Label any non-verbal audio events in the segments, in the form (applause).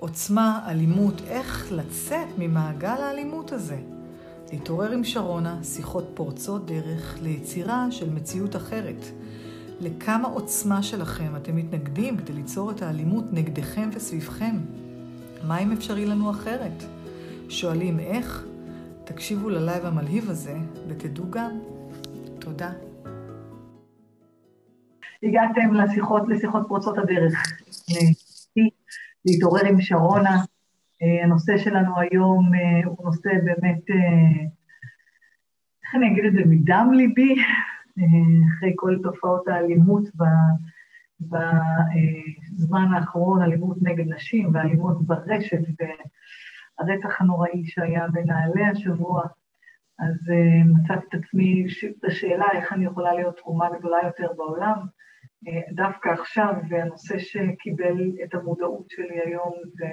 עוצמה, אלימות, איך לצאת ממעגל האלימות הזה. להתעורר עם שרונה, שיחות פורצות דרך ליצירה של מציאות אחרת. לכמה עוצמה שלכם אתם מתנגדים כדי ליצור את האלימות נגדכם וסביבכם? מה אם אפשרי לנו אחרת? שואלים איך? תקשיבו ללייב המלהיב הזה ותדעו גם. תודה. הגעתם לשיחות, לשיחות פורצות הדרך. להתעורר עם שרונה. אה, הנושא שלנו היום אה, הוא נושא באמת, אה, איך אני אגיד את זה, מדם ליבי, אחרי כל תופעות האלימות בזמן האחרון, אלימות נגד נשים ואלימות ברשת והרצח הנוראי שהיה בנעל"ה השבוע. אז מצאתי את עצמי בשאלה איך אני יכולה להיות תרומה גדולה יותר בעולם. דווקא עכשיו, והנושא שקיבל את המודעות שלי היום זה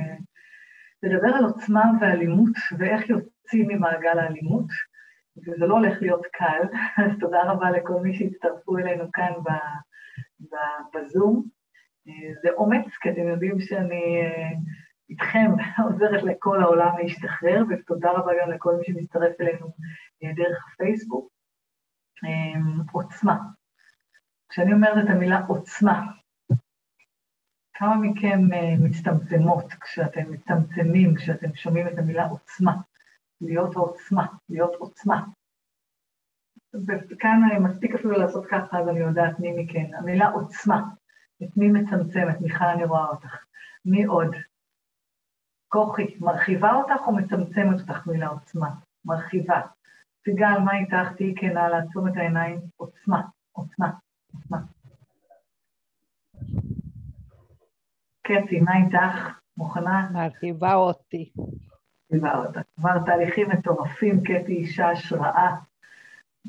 לדבר על עוצמה ואלימות ואיך יוצאים ממעגל האלימות, וזה לא הולך להיות קל, אז תודה רבה לכל מי שהצטרפו אלינו כאן בזום. זה אומץ, כי אתם יודעים שאני איתכם (laughs) עוזרת לכל העולם להשתחרר, ותודה רבה גם לכל מי שמצטרף אלינו דרך הפייסבוק. עוצמה, כשאני אומרת את המילה עוצמה, כמה מכם uh, מצטמצמות כשאתם מצמצמים, כשאתם שומעים את המילה עוצמה? להיות העוצמה, להיות עוצמה. וכאן מספיק אפילו לעשות ככה, אז אני יודעת מי מכן. המילה עוצמה, את מי מצמצמת? מיכל, אני רואה אותך. מי עוד? כוכי, מרחיבה אותך או מצמצמת אותך מילה עוצמה? מרחיבה. סיגל, מה איתך? תהיי כנה, לעצום את העיניים. עוצמה, עוצמה. קטי, מה איתך? מוכנה? מרחיבה אותי. מרחיבה אותך. כבר תהליכים מטורפים, קטי אישה השראה.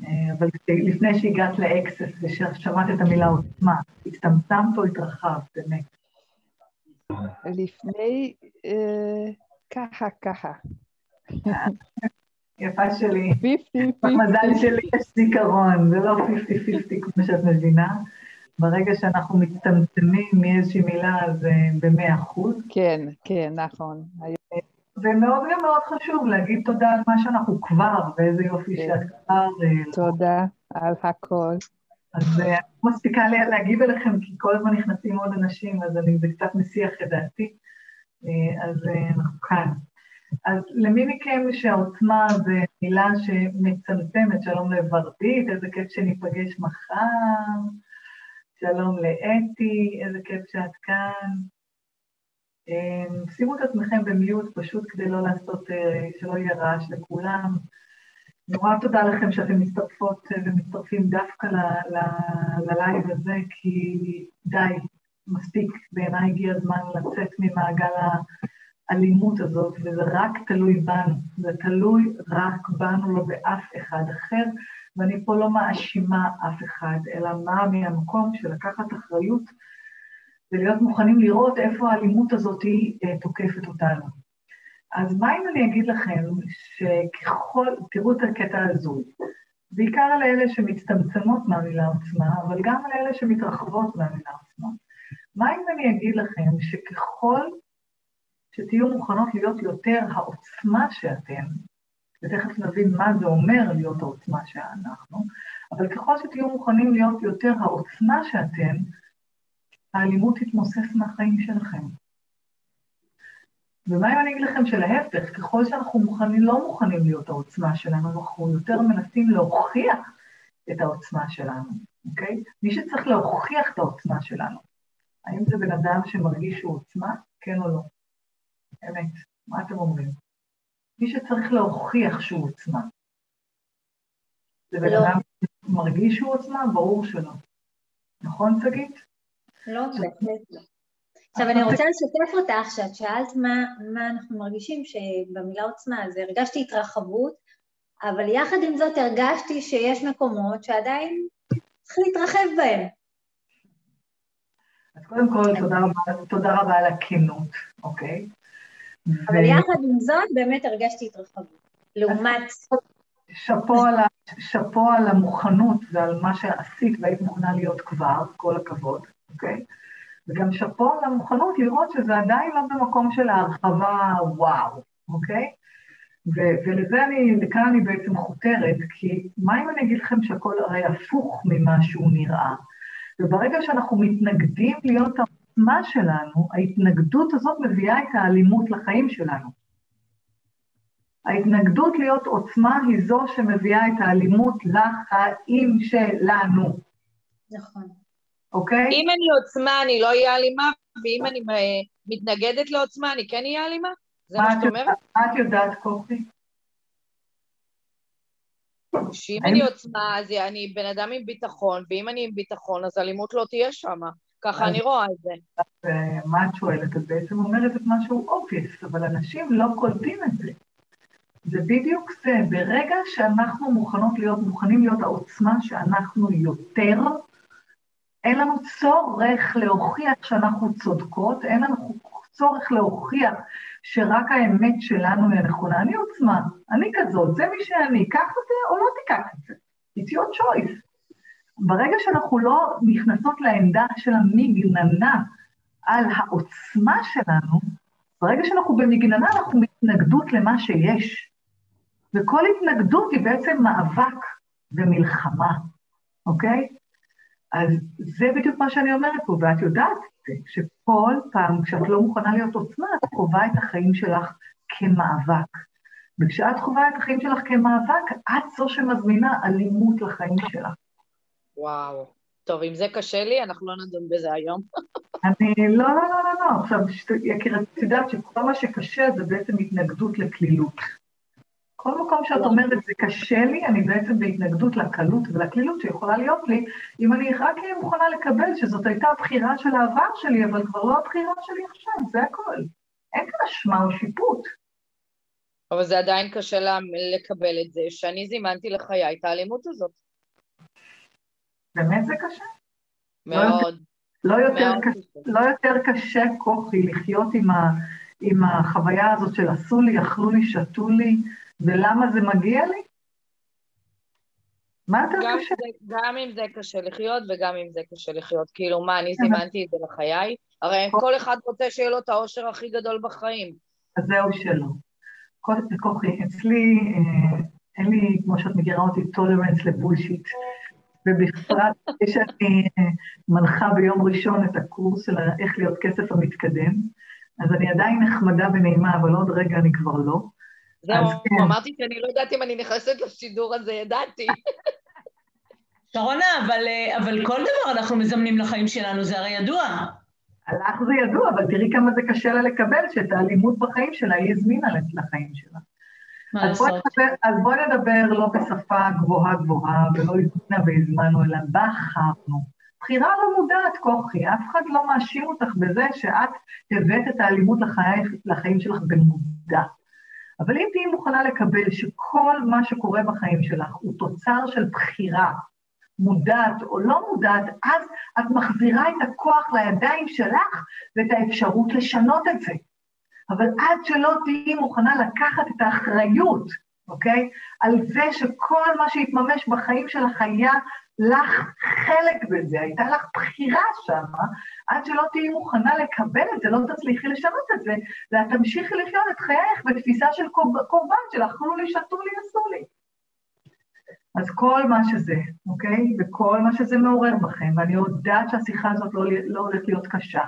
אה, אבל לפני שהגעת לאקסס ושמעת את המילה עוצמה, הצטמצמת או התרחבת, באמת? לפני, אה, ככה, ככה. (laughs) יפה שלי. 50-50. (laughs) במזל שלי יש זיכרון, זה לא 50-50 כמו שאת מבינה. ברגע שאנחנו מצטמצמים מאיזושהי מילה, אז במאה אחוז. כן, כן, נכון. ומאוד מאוד חשוב להגיד תודה על מה שאנחנו כבר, ואיזה יופי כן. שאת כבר... אה, תודה על הכל. אז אני מספיקה להגיב אליכם, כי כל הזמן נכנסים עוד אנשים, אז אני, זה קצת מסיח את דעתי. אה, אז אה, אנחנו כאן. אז למי מכם שהעוצמה זה מילה שמצמצמת, שלום לוורדית, איזה כיף שניפגש מחר, שלום לאתי, איזה כיף שאת כאן. אמ, שימו את עצמכם במיוט פשוט כדי לא לעשות, אה, שלא יהיה רעש לכולם. נורא תודה לכם שאתם מצטרפות ומצטרפים דווקא ללייב הזה, כי די, מספיק, בעיניי הגיע הזמן לצאת ממעגל ה... האלימות הזאת, וזה רק תלוי בנו, זה תלוי רק בנו, לא באף אחד אחר, ואני פה לא מאשימה אף אחד, אלא מה מהמקום של לקחת אחריות ולהיות מוכנים לראות איפה האלימות הזאת היא אה, תוקפת אותנו. אז מה אם אני אגיד לכם שככל, תראו את הקטע הזוי, בעיקר על אלה שמצטמצמות מהמילה עוצמה, אבל גם על אלה שמתרחבות מהמילה עוצמה. מה אם אני אגיד לכם שככל שתהיו מוכנות להיות יותר העוצמה שאתם, ותכף נבין מה זה אומר להיות העוצמה שאנחנו, אבל ככל שתהיו מוכנים להיות יותר העוצמה שאתם, האלימות תתמוסס מהחיים שלכם. ומה אם אני אגיד לכם שלהפך, ככל שאנחנו מוכנים, לא מוכנים להיות העוצמה שלנו, אנחנו יותר מנסים להוכיח את העוצמה שלנו, אוקיי? מי שצריך להוכיח את העוצמה שלנו, האם זה בן אדם שמרגיש שהוא עוצמה? כן או לא? אמת, מה אתם אומרים? מי שצריך להוכיח שהוא עוצמה. זה בן לא. אדם שמרגיש שהוא עוצמה? ברור שלא. נכון, שגית? לא, בהחלט לא. עכשיו, אני רוצה לשתף אותך, שאת שאלת מה, מה אנחנו מרגישים שבמילה עוצמה, אז הרגשתי התרחבות, אבל יחד עם זאת הרגשתי שיש מקומות שעדיין צריך להתרחב בהם. אז קודם כל, תודה רבה, תודה רבה על הכנות, אוקיי? אבל יחד עם זאת, באמת הרגשתי התרחבות. לעומת... שאפו על, שאפו על המוכנות ועל מה שעשית והיית מוכנה להיות כבר, כל הכבוד, אוקיי? וגם שאפו על המוכנות לראות שזה עדיין לא במקום של ההרחבה וואו, אוקיי? ו- ולזה אני, לכאן אני בעצם חותרת, כי מה אם אני אגיד לכם שהכל הרי הפוך ממה שהוא נראה? וברגע שאנחנו מתנגדים להיות העוצמה שלנו, ההתנגדות הזאת מביאה את האלימות לחיים שלנו. ההתנגדות להיות עוצמה היא זו שמביאה את האלימות לחיים שלנו. נכון. אוקיי? אם אני עוצמה, אני לא אהיה אלימה, ואם אני אה, מתנגדת לעוצמה, אני כן אהיה אלימה? זה מה שאת אומרת? מה את יודעת, כוכי? שאם אני עוצמה, אז אני בן אדם עם ביטחון, ואם אני עם ביטחון, אז אלימות לא תהיה שם. ככה אני רואה את זה. מה את שואלת? את בעצם אומרת את משהו obvious, אבל אנשים לא קולטים את זה. זה בדיוק זה. ברגע שאנחנו מוכנות להיות, מוכנים להיות העוצמה שאנחנו יותר, אין לנו צורך להוכיח שאנחנו צודקות, אין לנו צורך להוכיח שרק האמת שלנו היא הנכונה. אני עוצמה, אני כזאת, זה מי שאני, קח את זה או לא תיקח את זה. It's your choice. ברגע שאנחנו לא נכנסות לעמדה של המגננה על העוצמה שלנו, ברגע שאנחנו במגננה אנחנו בהתנגדות למה שיש. וכל התנגדות היא בעצם מאבק ומלחמה, אוקיי? אז זה בדיוק מה שאני אומרת פה, ואת יודעת שכל פעם כשאת לא מוכנה להיות עוצמה, את חווה את החיים שלך כמאבק. וכשאת חווה את החיים שלך כמאבק, את זו שמזמינה אלימות לחיים שלך. וואו. טוב, אם זה קשה לי, אנחנו לא נדון בזה היום. (laughs) אני, לא, לא, לא, לא, לא. עכשיו, יקירת, את יודעת שכל מה שקשה זה בעצם התנגדות לקלילות. כל מקום שאת אומרת, זה קשה לי, אני בעצם בהתנגדות לקלות ולקלילות שיכולה להיות לי, אם אני רק אהיה מוכנה לקבל שזאת הייתה הבחירה של העבר שלי, אבל כבר לא הבחירה שלי עכשיו, זה הכל. אין כאן אשמה או שיפוט. אבל זה עדיין קשה לה, לקבל את זה, שאני זימנתי לחיי את האלימות הזאת. באמת זה קשה? מאוד. לא יותר, מאוד קשה, לא יותר קשה, כוכי, לחיות עם, ה, עם החוויה הזאת של עשו לי, אכלו לי, שתו לי, ולמה זה מגיע לי? מה יותר גם קשה? זה, גם אם זה קשה לחיות וגם אם זה קשה לחיות. כאילו, מה, אני זימנתי את זה לחיי? הרי כל אחד רוצה שיהיה לו את האושר הכי גדול בחיים. אז זהו שלא. כוכי, אצלי, אה, אין לי, כמו שאת מכירה אותי, טולרנס לבולשיט. ובפרט, כשאני אה, מנחה ביום ראשון את הקורס של איך להיות כסף המתקדם, אז אני עדיין נחמדה ונעימה, אבל עוד רגע אני כבר לא. זהו, כן. אמרתי שאני לא יודעת אם אני נכנסת לשידור הזה, ידעתי. (laughs) שרונה, אבל, אה, אבל כל דבר אנחנו מזמנים לחיים שלנו, זה הרי ידוע. לך זה ידוע, אבל תראי כמה זה קשה לה לקבל שאת האלימות בחיים שלה היא הזמינה לחיים שלה. אז לעשות? נדבר, אז בואי נדבר לא בשפה גבוהה גבוהה ולא הזמינה והזמנו, אלא בחרנו. בחירה לא מודעת, כוכי, אף אחד לא מאשים אותך בזה שאת הבאת את האלימות לחיים, לחיים שלך במודע. אבל אם תהיי מוכנה לקבל שכל מה שקורה בחיים שלך הוא תוצר של בחירה, מודעת או לא מודעת, אז את מחזירה את הכוח לידיים שלך ואת האפשרות לשנות את זה. אבל עד שלא תהיי מוכנה לקחת את האחריות, אוקיי? על זה שכל מה שהתממש בחיים שלך היה לך חלק בזה, הייתה לך בחירה שמה, עד שלא תהיי מוכנה לקבל את זה, לא תצליחי לשנות את זה, ואת תמשיכי לחיות את חייך בתפיסה של קורבן, של אכלו לי, שתו לי, עשו לי. אז כל מה שזה, אוקיי? וכל מה שזה מעורר בכם, ואני יודעת שהשיחה הזאת לא, לא הולכת להיות קשה.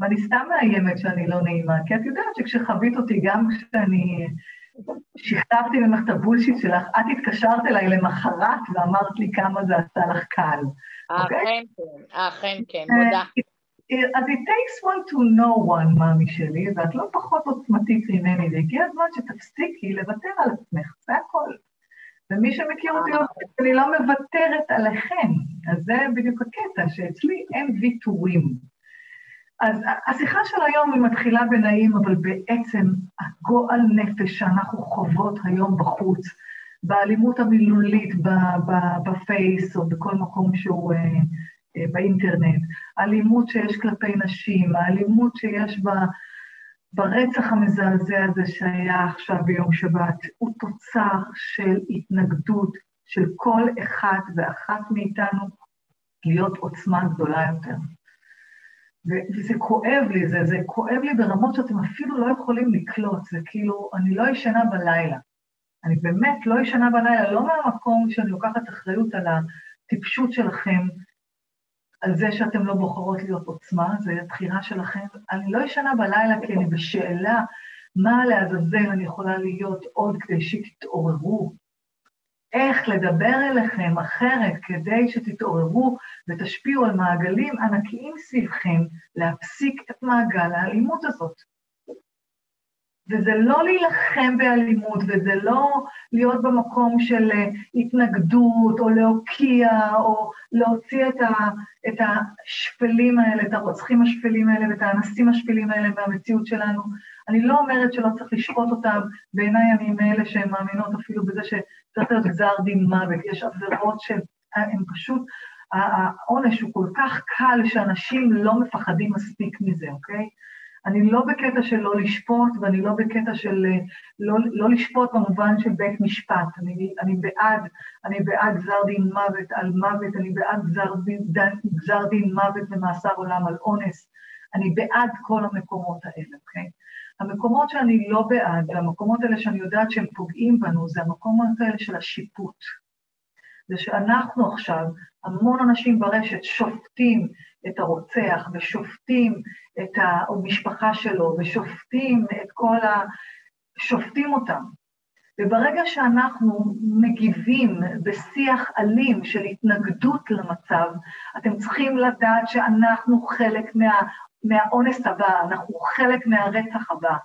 ואני סתם מאיימת שאני לא נעימה, כי את יודעת שכשחווית אותי, גם כשאני שכתבתי ממך את הבולשיט שלך, את התקשרת אליי למחרת ואמרת לי כמה זה עשה לך קל. אוקיי? אכן כן, אכן כן, מודה. אז it takes one to know one, מאמי שלי, ואת לא פחות עוצמתית ממני, והגיע הזמן שתפסיקי לוותר על עצמך, זה הכל. ומי שמכיר אותי יודע שאני לא מוותרת עליכם, אז זה בדיוק הקטע, שאצלי אין ויתורים. אז השיחה של היום היא מתחילה בנעים, אבל בעצם הגועל נפש שאנחנו חוות היום בחוץ, באלימות המילולית בפייס או בכל מקום שהוא אה, אה, באינטרנט, האלימות שיש כלפי נשים, האלימות שיש ב, ברצח המזעזע הזה שהיה עכשיו ביום שבת, הוא תוצר של התנגדות של כל אחד ואחת מאיתנו להיות עוצמה גדולה יותר. וזה כואב לי, זה, זה כואב לי ברמות שאתם אפילו לא יכולים לקלוט, זה כאילו, אני לא ישנה בלילה. אני באמת לא ישנה בלילה, לא מהמקום שאני לוקחת אחריות על הטיפשות שלכם, על זה שאתם לא בוחרות להיות עוצמה, זו הבחירה שלכם. אני לא ישנה בלילה כי אני בשאלה מה לעזאזל אני יכולה להיות עוד כדי שתתעוררו. איך לדבר אליכם אחרת כדי שתתעוררו ותשפיעו על מעגלים ענקיים סביבכם להפסיק את מעגל האלימות הזאת. וזה לא להילחם באלימות, וזה לא להיות במקום של אה, התנגדות, או להוקיע, או להוציא את, ה, את השפלים האלה, את הרוצחים השפלים האלה, ואת האנסים השפלים האלה מהמציאות שלנו. אני לא אומרת שלא צריך לשפוט אותם, בעיניי אני מאלה שהן מאמינות אפילו בזה שצריך להיות גזר דין מוות. יש עבירות שהן פשוט, העונש הוא כל כך קל שאנשים לא מפחדים מספיק מזה, אוקיי? אני לא בקטע של לא לשפוט, ואני לא בקטע של אה, לא, לא לשפוט במובן של בית משפט. אני, אני בעד, אני בעד גזר דין מוות על מוות, אני בעד גזר דין, גזר דין מוות ומאסר עולם על אונס. אני בעד כל המקומות האלה, אוקיי? המקומות שאני לא בעד, והמקומות האלה שאני יודעת שהם פוגעים בנו, זה המקומות האלה של השיפוט. זה שאנחנו עכשיו, המון אנשים ברשת שופטים את הרוצח, ושופטים את המשפחה שלו, ושופטים את כל ה... שופטים אותם. וברגע שאנחנו מגיבים בשיח אלים של התנגדות למצב, אתם צריכים לדעת שאנחנו חלק מה, מהאונס הבא, אנחנו חלק מהרצח הבא.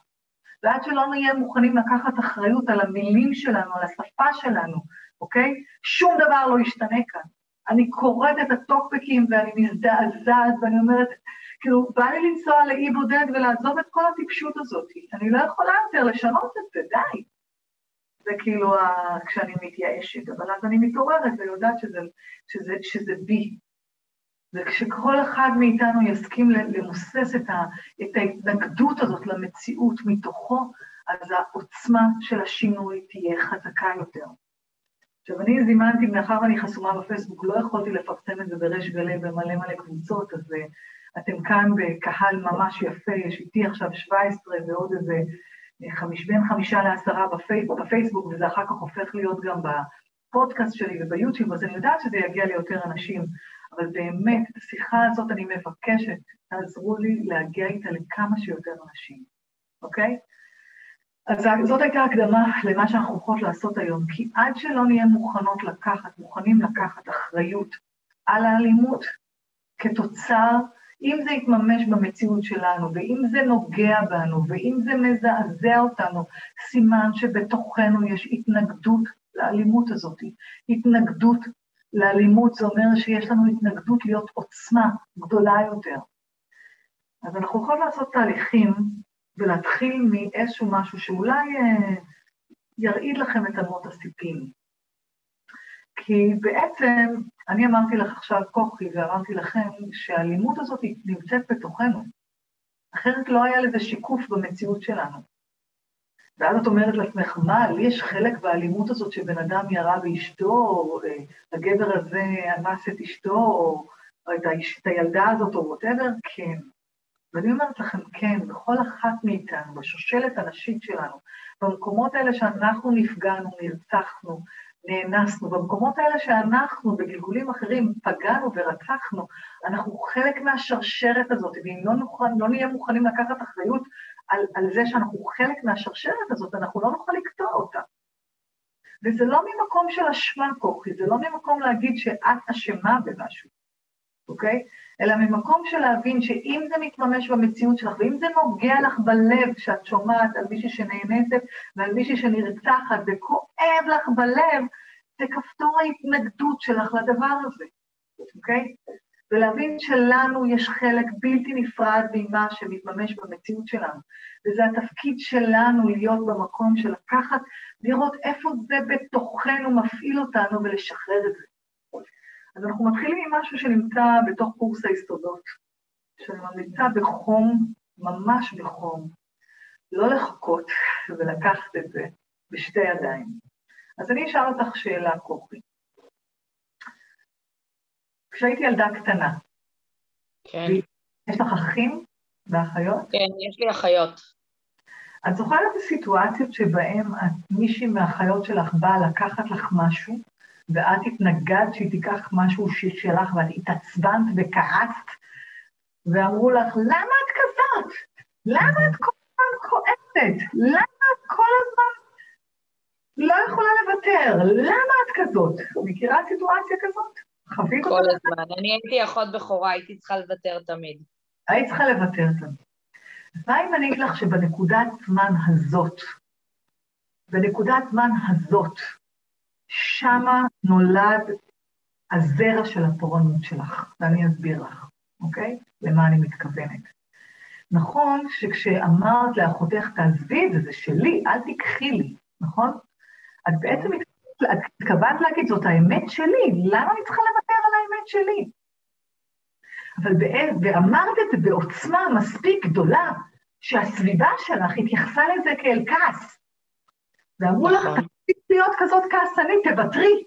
ועד שלא נהיה מוכנים לקחת אחריות על המילים שלנו, על השפה שלנו, אוקיי? שום דבר לא ישתנה כאן. אני קוראת את הטוקבקים ואני מזדעזעת ואני אומרת, כאילו, בא לי לנסוע לאי בודד ולעזוב את כל הטיפשות הזאת. אני לא יכולה יותר לשנות את זה, די. זה כאילו ה... כשאני מתייאשת, אבל אז אני מתעוררת ויודעת שזה, שזה, שזה בי. וכשכל אחד מאיתנו יסכים למוסס את, ההתנגדות הזאת למציאות מתוכו, אז העוצמה של השינוי תהיה חזקה יותר. עכשיו, אני זימנתי, מאחר ואני חסומה בפייסבוק, לא יכולתי לפרסם את זה בריש גלי במלא מלא קבוצות, אז uh, אתם כאן בקהל ממש יפה, יש איתי עכשיו 17 ועוד איזה אה, חמיש, בין חמישה לעשרה בפי, בפייסבוק, וזה אחר כך הופך להיות גם בפודקאסט שלי וביוטיוב, אז אני יודעת שזה יגיע ליותר אנשים, אבל באמת, השיחה הזאת אני מבקשת, תעזרו לי להגיע איתה לכמה שיותר אנשים, אוקיי? אז זאת הייתה הקדמה למה שאנחנו הולכות לעשות היום, כי עד שלא נהיה מוכנות לקחת, מוכנים לקחת אחריות על האלימות כתוצר, אם זה יתממש במציאות שלנו, ואם זה נוגע בנו, ואם זה מזעזע אותנו, סימן שבתוכנו יש התנגדות לאלימות הזאת. התנגדות לאלימות זה אומר שיש לנו התנגדות להיות עוצמה גדולה יותר. אז אנחנו יכולים לעשות תהליכים ולהתחיל מאיזשהו משהו שאולי אה, ירעיד לכם את אמות הסיפים. כי בעצם, אני אמרתי לך עכשיו כוכי ואמרתי לכם שהאלימות הזאת נמצאת בתוכנו, אחרת לא היה לזה שיקוף במציאות שלנו. ואז את אומרת לעצמך, מה, לי יש חלק באלימות הזאת שבן אדם ירה באשתו, או אה, הגבר הזה אנס את אשתו, או, את הילדה הזאת, או ווטאבר? כן. ואני אומרת לכם, כן, בכל אחת מאיתנו, בשושלת הנשית שלנו, במקומות האלה שאנחנו נפגענו, נרצחנו, נאנסנו, במקומות האלה שאנחנו בגלגולים אחרים פגענו ורצחנו, אנחנו חלק מהשרשרת הזאת, ואם לא, נוכל, לא נהיה מוכנים לקחת אחריות על, על זה שאנחנו חלק מהשרשרת הזאת, אנחנו לא נוכל לקטוע אותה. וזה לא ממקום של אשמה, כוכי, זה לא ממקום להגיד שאת אשמה במשהו, אוקיי? אלא ממקום של להבין שאם זה מתממש במציאות שלך, ואם זה נוגע לך בלב כשאת שומעת על מישהי שנאנסת ועל מישהי שנרצחת, וכואב לך בלב, זה כפתור ההתנגדות שלך לדבר הזה, אוקיי? ולהבין שלנו יש חלק בלתי נפרד ממה שמתממש במציאות שלנו. וזה התפקיד שלנו להיות במקום של לקחת, לראות איפה זה בתוכנו מפעיל אותנו ולשחרר את זה. אז אנחנו מתחילים עם משהו שנמצא בתוך קורס היסודות, שאני ממליצה בחום, ממש בחום, לא לחכות ולקחת את זה בשתי ידיים. אז אני אשאל אותך שאלה, כוכי. כשהייתי ילדה קטנה, כן. יש לך אחים ואחיות? כן, יש לי אחיות. את זוכרת את הסיטואציות שבהן מישהי מהאחיות שלך באה לקחת לך משהו, ואת התנגדת שהיא תיקח משהו שלך, ואת התעצבנת וכעסת, ואמרו לך, למה את כזאת? למה את כל הזמן כועסת? למה את כל הזמן לא יכולה לוותר? למה את כזאת? מכירה סיטואציה כזאת? אותה? כל הזמן. אני הייתי אחות בכורה, הייתי צריכה לוותר תמיד. היית צריכה לוותר תמיד. מה אם אני אגיד לך שבנקודת זמן הזאת, בנקודת זמן הזאת, שמה נולד הזרע של הפורענות שלך, ואני אסביר לך, אוקיי? למה אני מתכוונת. נכון שכשאמרת לאחותך, תעזבי את זה, זה שלי, אל תיקחי לי, נכון? את בעצם את התכוונת להגיד, זאת האמת שלי, למה אני צריכה לוותר על האמת שלי? אבל בעת, ואמרת את זה בעוצמה מספיק גדולה, שהסביבה שלך התייחסה לזה כאל כעס. ואמרו לך, נכון. תפסיק להיות כזאת כעסנית, תוותרי.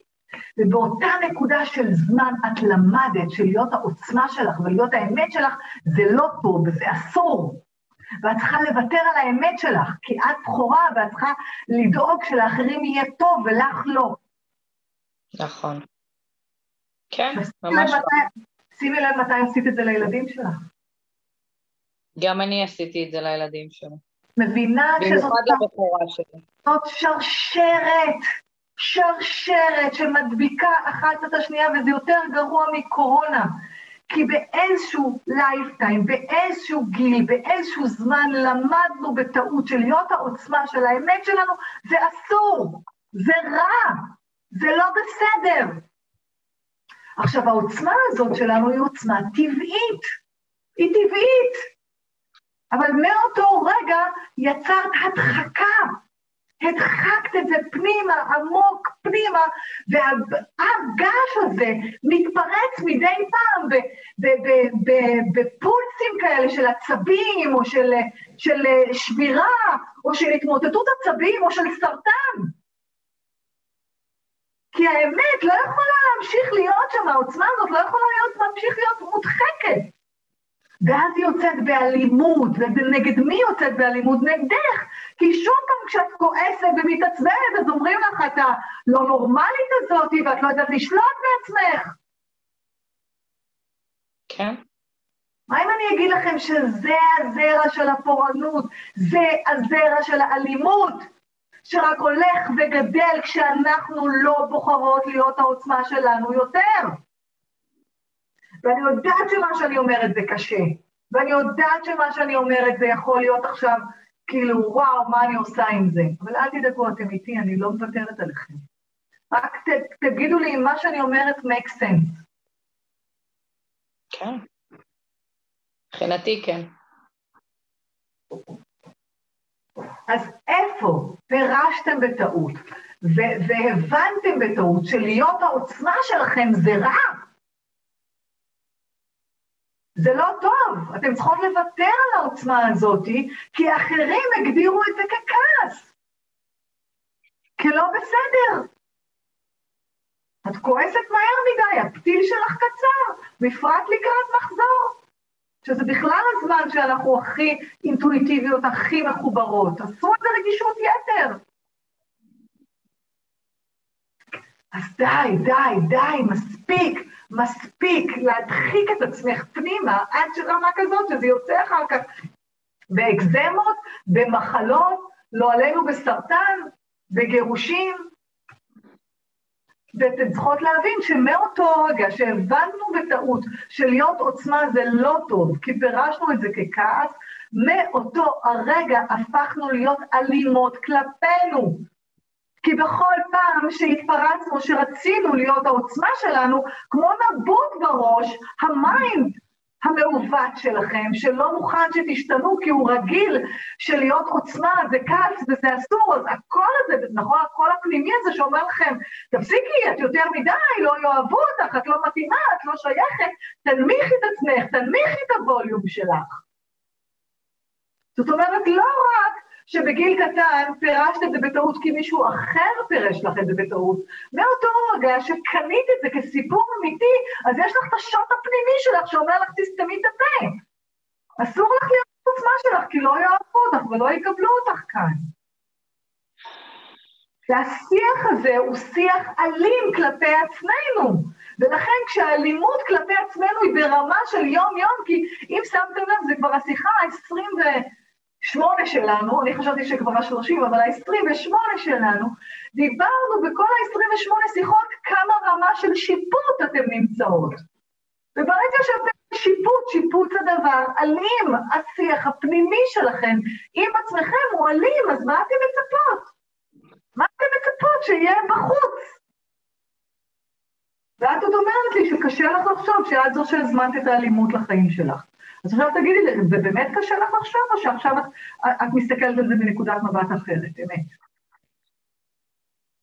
ובאותה נקודה של זמן את למדת שלהיות העוצמה שלך ולהיות האמת שלך זה לא טוב וזה אסור. ואת צריכה לוותר על האמת שלך, כי את בכורה ואת צריכה לדאוג שלאחרים יהיה טוב ולך לא. נכון. כן, ממש לא. שימי לב מתי עשית את זה לילדים שלך. גם אני עשיתי את זה לילדים שלי. מבינה שזאת... שרשרת, שרשרת שמדביקה אחת את השנייה, וזה יותר גרוע מקורונה. כי באיזשהו lifetime, באיזשהו גיל, באיזשהו זמן למדנו בטעות של להיות העוצמה של האמת שלנו, זה אסור, זה רע, זה לא בסדר. עכשיו, העוצמה הזאת שלנו היא עוצמה טבעית, היא טבעית, אבל מאותו רגע יצרת הדחקה, הדחקת את זה פנימה, עמוק פנימה, והגעש הזה מתפרץ מדי פעם בפולסים כאלה של עצבים, או של, של שבירה, או של התמוטטות עצבים, או של סרטן. כי האמת לא יכולה להמשיך להיות שם, העוצמה הזאת לא יכולה להיות, להמשיך להיות מודחקת. ואז היא יוצאת באלימות, ונגד מי יוצאת באלימות? נגדך. כי שוב פעם כשאת כועסת ומתעצבנת, אז אומרים לך, את הלא נורמלית הזאת, ואת לא יודעת לשלוט בעצמך. כן. מה אם אני אגיד לכם שזה הזרע של הפורענות, זה הזרע של האלימות, שרק הולך וגדל כשאנחנו לא בוחרות להיות העוצמה שלנו יותר? ואני יודעת שמה שאני אומרת זה קשה, ואני יודעת שמה שאני אומרת זה יכול להיות עכשיו כאילו, וואו, מה אני עושה עם זה? אבל אל תדאגו, אתם איתי, אני לא מוותרת עליכם. רק ת, תגידו לי אם מה שאני אומרת make sense. כן. מבחינתי כן. אז איפה פירשתם בטעות והבנתם בטעות שלהיות העוצמה שלכם זה רע? זה לא טוב, אתם צריכות לוותר על העוצמה הזאת, כי אחרים הגדירו את זה ככעס, כלא בסדר. את כועסת מהר מדי, הפתיל שלך קצר, בפרט לקראת מחזור. שזה בכלל הזמן שאנחנו הכי אינטואיטיביות, הכי מחוברות. עשו את זה רגישות יתר. אז די, די, די, מספיק. מספיק להדחיק את עצמך פנימה עד שרמה כזאת שזה יוצא אחר כך באקזמות, במחלות, לא עלינו בסרטן, בגירושים. ואתן צריכות להבין שמאותו רגע שהבנו בטעות שלהיות עוצמה זה לא טוב, כי פירשנו את זה ככעס, מאותו הרגע הפכנו להיות אלימות כלפינו. כי בכל פעם שהתפרצנו, שרצינו להיות העוצמה שלנו, כמו נבוט בראש, ה mind המעוות שלכם, שלא מוכן שתשתנו כי הוא רגיל שלהיות עוצמה זה כעס וזה אסור, אז הקול הזה, נכון, הקול הפנימי הזה שאומר לכם, תפסיקי, את יותר מדי, לא יאהבו אותך, את לא מתאימה, את לא שייכת, תנמיכי את עצמך, תנמיכי את הווליום שלך. זאת אומרת, לא רק שבגיל קטן פירשת את זה בטעות כי מישהו אחר פירש לך את זה בטעות. מאותו רגע שקנית את זה כסיפור אמיתי, אז יש לך את השוט הפנימי שלך שאומר לך, תסתמי את הפה. אסור לך להיות בעוצמה שלך, כי לא יאהבו אותך ולא יקבלו אותך כאן. והשיח הזה הוא שיח אלים כלפי עצמנו, ולכן כשהאלימות כלפי עצמנו היא ברמה של יום-יום, כי אם שמתם לב, זה כבר השיחה ה-28 שלנו, אני חשבתי שכבר ה-30, אבל ה-28 שלנו, דיברנו בכל ה-28 שיחות כמה רמה של שיפוט אתם נמצאות. וברגע שאתם שיפוט, שיפוט זה דבר אלים, השיח הפנימי שלכם עם עצמכם הוא אלים, אז מה אתם מצפות? מה אתם מצפות שיהיה בחוץ? ואת עוד אומרת לי שקשה לך לחשוב שאת זו שהזמנת את האלימות לחיים שלך. אז עכשיו תגידי זה באמת קשה לך לחשוב, או שעכשיו את, את מסתכלת על זה מנקודת מבט אחרת, אמת?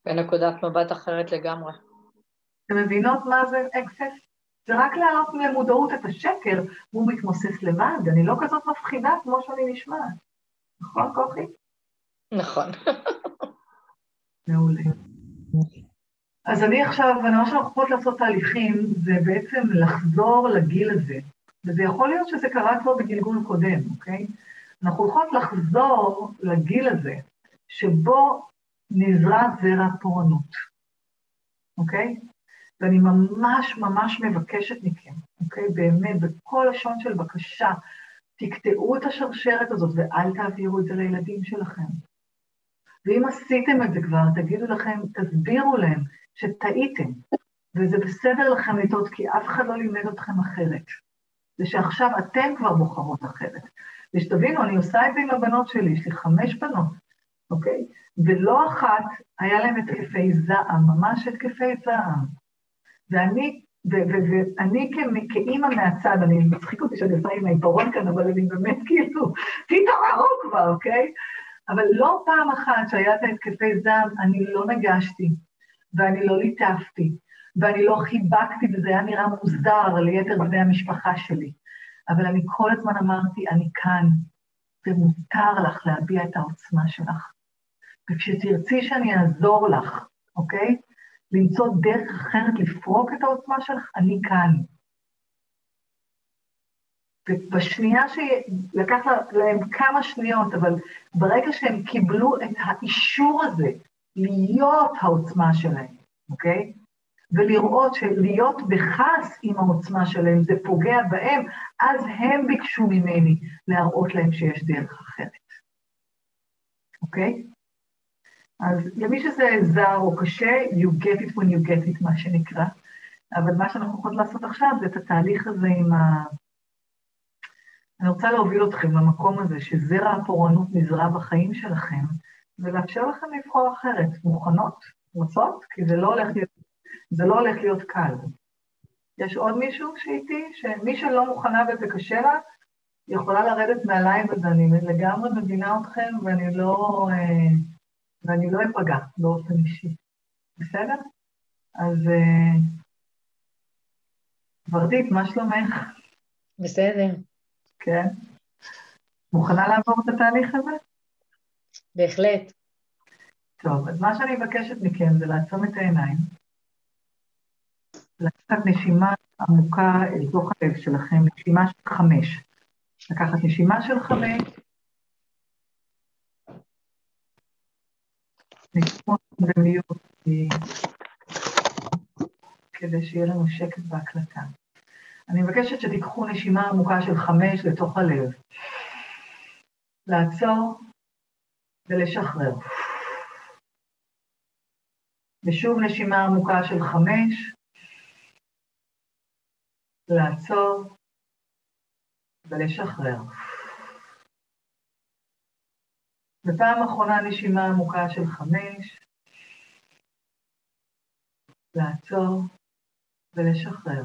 בנקודת מבט אחרת לגמרי. אתם מבינות מה זה אקסס? זה רק להעלות למודעות את השקר, והוא מתמוסס לבד. אני לא כזאת מפחידה כמו שאני נשמעת. נכון, כוכי? נכון. מעולה. אז אני עכשיו, אני מה שאנחנו יכולות לעשות תהליכים, זה בעצם לחזור לגיל הזה. וזה יכול להיות שזה קרה כבר בגלגול קודם, אוקיי? אנחנו יכולות לחזור לגיל הזה, שבו נזרע זרע פורענות, אוקיי? ואני ממש ממש מבקשת מכם, אוקיי? באמת, בכל לשון של בקשה, תקטעו את השרשרת הזאת ואל תעבירו את זה לילדים שלכם. ואם עשיתם את זה כבר, תגידו לכם, תסבירו להם שטעיתם, וזה בסדר לכם לטעות, כי אף אחד לא לימד אתכם אחרת. זה שעכשיו אתן כבר בוחרות אחרת. ושתבינו, אני עושה את זה עם הבנות שלי, יש לי חמש בנות, אוקיי? ולא אחת היה להם התקפי זעם, ממש התקפי זעם. ואני, ואני כאימא מהצד, אני מצחיק אותי שאני עושה עם העיפרון כאן, אבל אני באמת (laughs) כאילו, תתעוררו כבר, אוקיי? אבל לא פעם אחת שהיה את ההתקפי זעם, אני לא נגשתי, ואני לא ליטפתי, ואני לא חיבקתי, וזה היה נראה מוזר ליתר בני המשפחה שלי. אבל אני כל הזמן אמרתי, אני כאן, ומותר לך להביע את העוצמה שלך. וכשתרצי שאני אעזור לך, אוקיי? למצוא דרך אחרת לפרוק את העוצמה שלך, אני כאן. ובשנייה שלקח להם כמה שניות, אבל ברגע שהם קיבלו את האישור הזה להיות העוצמה שלהם, אוקיי? ולראות שלהיות בכעס עם העוצמה שלהם זה פוגע בהם, אז הם ביקשו ממני להראות להם שיש דרך אחרת, אוקיי? אז למי שזה זר או קשה, you get it when you get it, מה שנקרא. אבל מה שאנחנו יכולים לעשות עכשיו זה את התהליך הזה עם ה... אני רוצה להוביל אתכם למקום הזה שזרע הפורענות נזרע בחיים שלכם, ולאפשר לכם לבחור אחרת. מוכנות? רוצות? כי זה לא הולך להיות, זה לא הולך להיות קל. יש עוד מישהו שאיתי, שמי שלא מוכנה וזה קשה לה, יכולה לרדת מהלייב הזה, אני לגמרי מבינה אתכם, ואני לא... אה, ואני לא אפגע באופן אישי. בסדר? אז ורדית, מה שלומך? בסדר. כן. מוכנה לעבור את התהליך הזה? בהחלט. טוב, אז מה שאני מבקשת מכם זה לעצום את העיניים, לקחת נשימה עמוקה אל תוך הלב שלכם, נשימה של חמש. לקחת נשימה של חמש, נשמות במיוט, כדי שיהיה לנו שקט בהקלטה. אני מבקשת שתיקחו נשימה עמוקה של חמש לתוך הלב. לעצור ולשחרר. ושוב נשימה עמוקה של חמש, לעצור ולשחרר. ופעם אחרונה נשימה עמוקה של חמש, לעצור ולשחרר.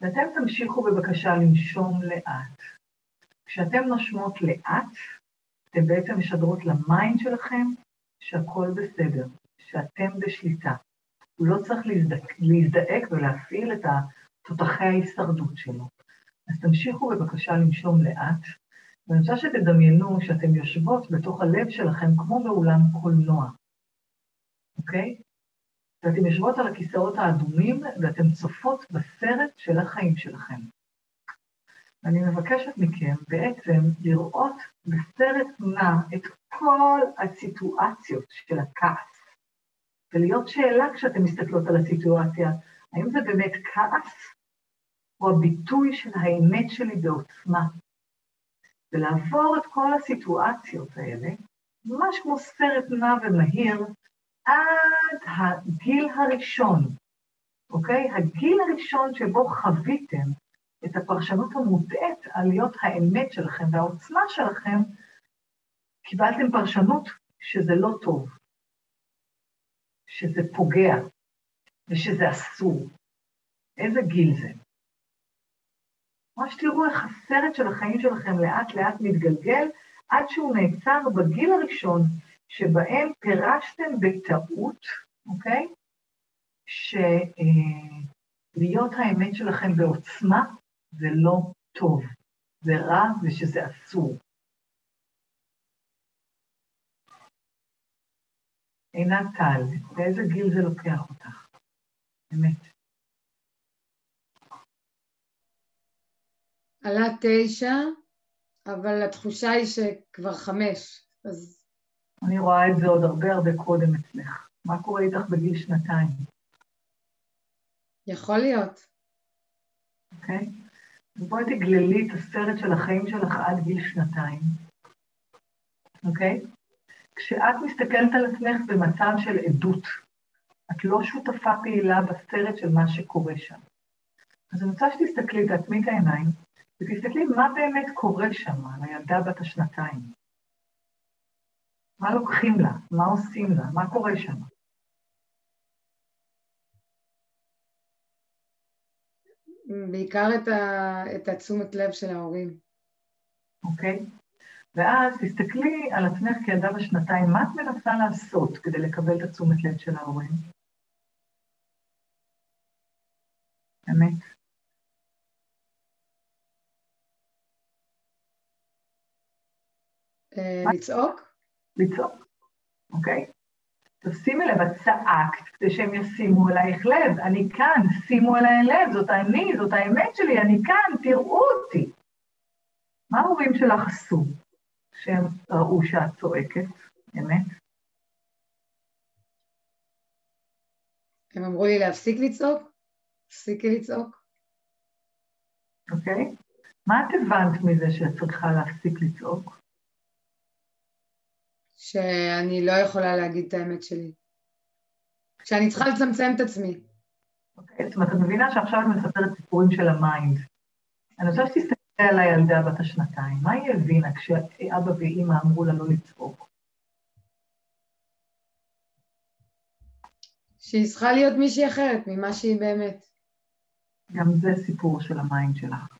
ואתם תמשיכו בבקשה לנשום לאט. כשאתם נושמות לאט, אתם בעצם משדרות ל mind שלכם שהכל בסדר, שאתם בשליטה. הוא לא צריך להזדק, להזדעק ולהפעיל את תותחי ההישרדות שלו. אז תמשיכו בבקשה לנשום לאט, ואני רוצה שתדמיינו שאתם יושבות בתוך הלב שלכם כמו באולם קולנוע, אוקיי? ואתם יושבות על הכיסאות האדומים ואתם צופות בסרט של החיים שלכם. אני מבקשת מכם בעצם לראות בסרט תמונה את כל הסיטואציות של הכעס, ולהיות שאלה כשאתן מסתכלות על הסיטואציה, האם זה באמת כעס או הביטוי של האמת שלי בעוצמה? ולעבור את כל הסיטואציות האלה, ממש כמו סרט נע ומהיר, עד הגיל הראשון, אוקיי? הגיל הראשון שבו חוויתם את הפרשנות המוטעית על להיות האמת שלכם והעוצמה שלכם, קיבלתם פרשנות שזה לא טוב, שזה פוגע ושזה אסור. איזה גיל זה? ממש תראו איך הסרט של החיים שלכם לאט לאט מתגלגל עד שהוא נעצר בגיל הראשון שבהם פירשתם בטעות, אוקיי? שלהיות האמת שלכם בעוצמה זה לא טוב, זה רע ושזה אסור. עינת טל, באיזה גיל זה לוקח אותך? באמת. עלה תשע, אבל התחושה היא שכבר חמש, אז... אני רואה את זה עוד הרבה הרבה קודם אצלך. מה קורה איתך בגיל שנתיים? יכול להיות. אוקיי? Okay. בואי תגללי את הסרט של החיים שלך עד גיל שנתיים, אוקיי? Okay? כשאת מסתכלת על עצמך במצב של עדות, את לא שותפה פעילה בסרט של מה שקורה שם. אז אני רוצה שתסתכלי, תעצמי את העיניים, ותסתכלי מה באמת קורה שם, לילדה בת השנתיים. מה לוקחים לה? מה עושים לה? מה קורה שם? בעיקר את, ה, את התשומת לב של ההורים. אוקיי. Okay. ואז תסתכלי על עצמך כילדה בשנתיים, מה את מנסה לעשות כדי לקבל את התשומת לב של ההורים? אמת. אה, לצעוק? לצעוק, אוקיי. תשימי לב, את צעקת כדי שהם ישימו אלייך לב. אני כאן, שימו אליי לב, זאת אני, זאת האמת שלי, אני כאן, תראו אותי. מה ההורים שלך עשו כשהם ראו שאת צועקת, אמת? הם אמרו לי להפסיק לצעוק? תפסיקי לצעוק. אוקיי. מה את הבנת מזה שאת צריכה להפסיק לצעוק? שאני לא יכולה להגיד את האמת שלי. שאני צריכה לצמצם את עצמי. אוקיי, זאת אומרת, את מבינה שעכשיו את מספרת סיפורים של ה mind. אני רוצה שתסתכלי על הילדה בת השנתיים. מה היא הבינה כשאבא ואימא אמרו לה לא לצעוק? שהיא צריכה להיות מישהי אחרת ממה שהיא באמת. גם זה סיפור של ה mind שלך.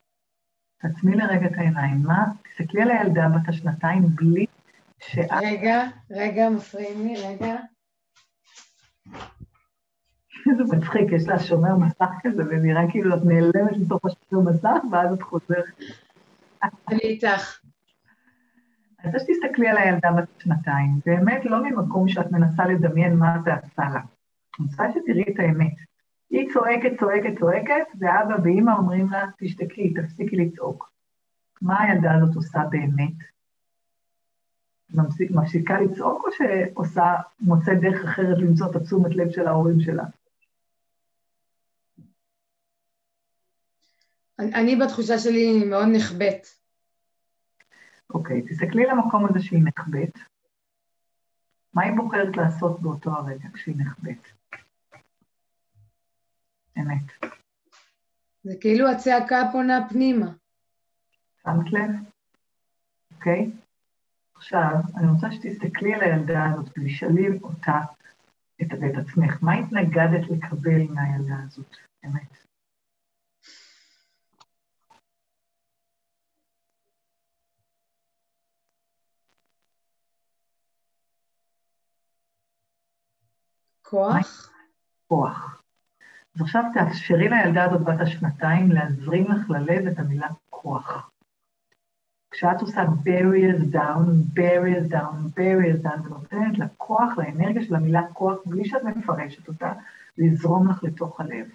תעצמי לרגע את העיניים. מה, תסתכלי על הילדה בת השנתיים בלי שאת... רגע, רגע, מפריעים לי, רגע. איזה מצחיק, יש לה שומר מסך כזה, ונראה כאילו את נעלמת לתוך השומר מסך, ואז את חוזרת. אני איתך. אני רוצה שתסתכלי על הילדה בת שנתיים, באמת לא ממקום שאת מנסה לדמיין מה זה עשה לה. אני רוצה שתראי את האמת. היא צועקת, צועקת, צועקת, ואבא ואימא אומרים לה, תשתקי, תפסיקי לצעוק. מה הילדה הזאת עושה באמת? מפסיקה לצעוק או שעושה, מוצאת דרך אחרת למצוא את התשומת לב של ההורים שלה? אני בתחושה שלי מאוד נחבאת. אוקיי, תסתכלי למקום הזה שהיא נחבאת. מה היא בוחרת לעשות באותו הרגע כשהיא נחבאת? אמת. זה כאילו הצעקה פונה פנימה. שמת לב? אוקיי? עכשיו, אני רוצה שתסתכלי על הילדה הזאת ותשאלי אותה, את, את עצמך, מה התנגדת לקבל מהילדה הזאת, אמת? כוח? כוח. אז עכשיו תאפשרי לילדה הזאת בת השנתיים להזרים לך ללב את המילה כוח. כשאת עושה barriers down, barriers down, barriers down, ונותנת לה כוח, לאנרגיה של המילה כוח, בלי שאת מפרשת אותה, לזרום לך לתוך הלב.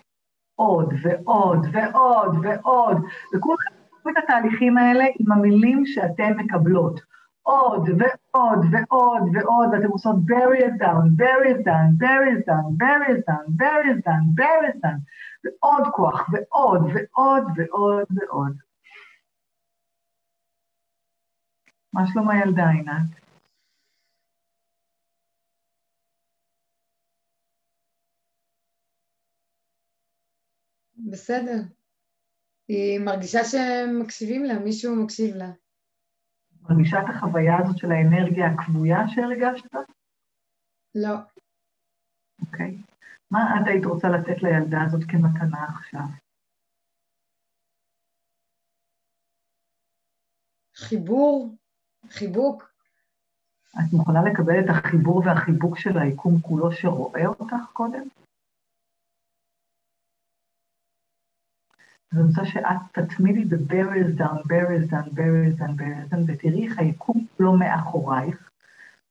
עוד ועוד ועוד ועוד, וכולכם את התהליכים האלה עם המילים שאתן מקבלות. עוד ועוד ועוד ועוד, ואתם עושות bury it down, bury it down, bury it down, bury it down, bury it down, bury it down, ועוד כוח, ועוד ועוד ועוד ועוד. מה שלום הילדה, עינת? בסדר. היא מרגישה שמקשיבים לה, מישהו מקשיב לה. מרגישה את החוויה הזאת של האנרגיה הכבויה שהרגשת? לא. אוקיי. מה את היית רוצה לתת לילדה הזאת כמתנה עכשיו? חיבור, חיבוק. את מוכנה לקבל את החיבור והחיבוק של היקום כולו שרואה אותך קודם? אני רוצה שאת תתמידי barrels down, barrels down, ותראי איך היקום כולו מאחורייך,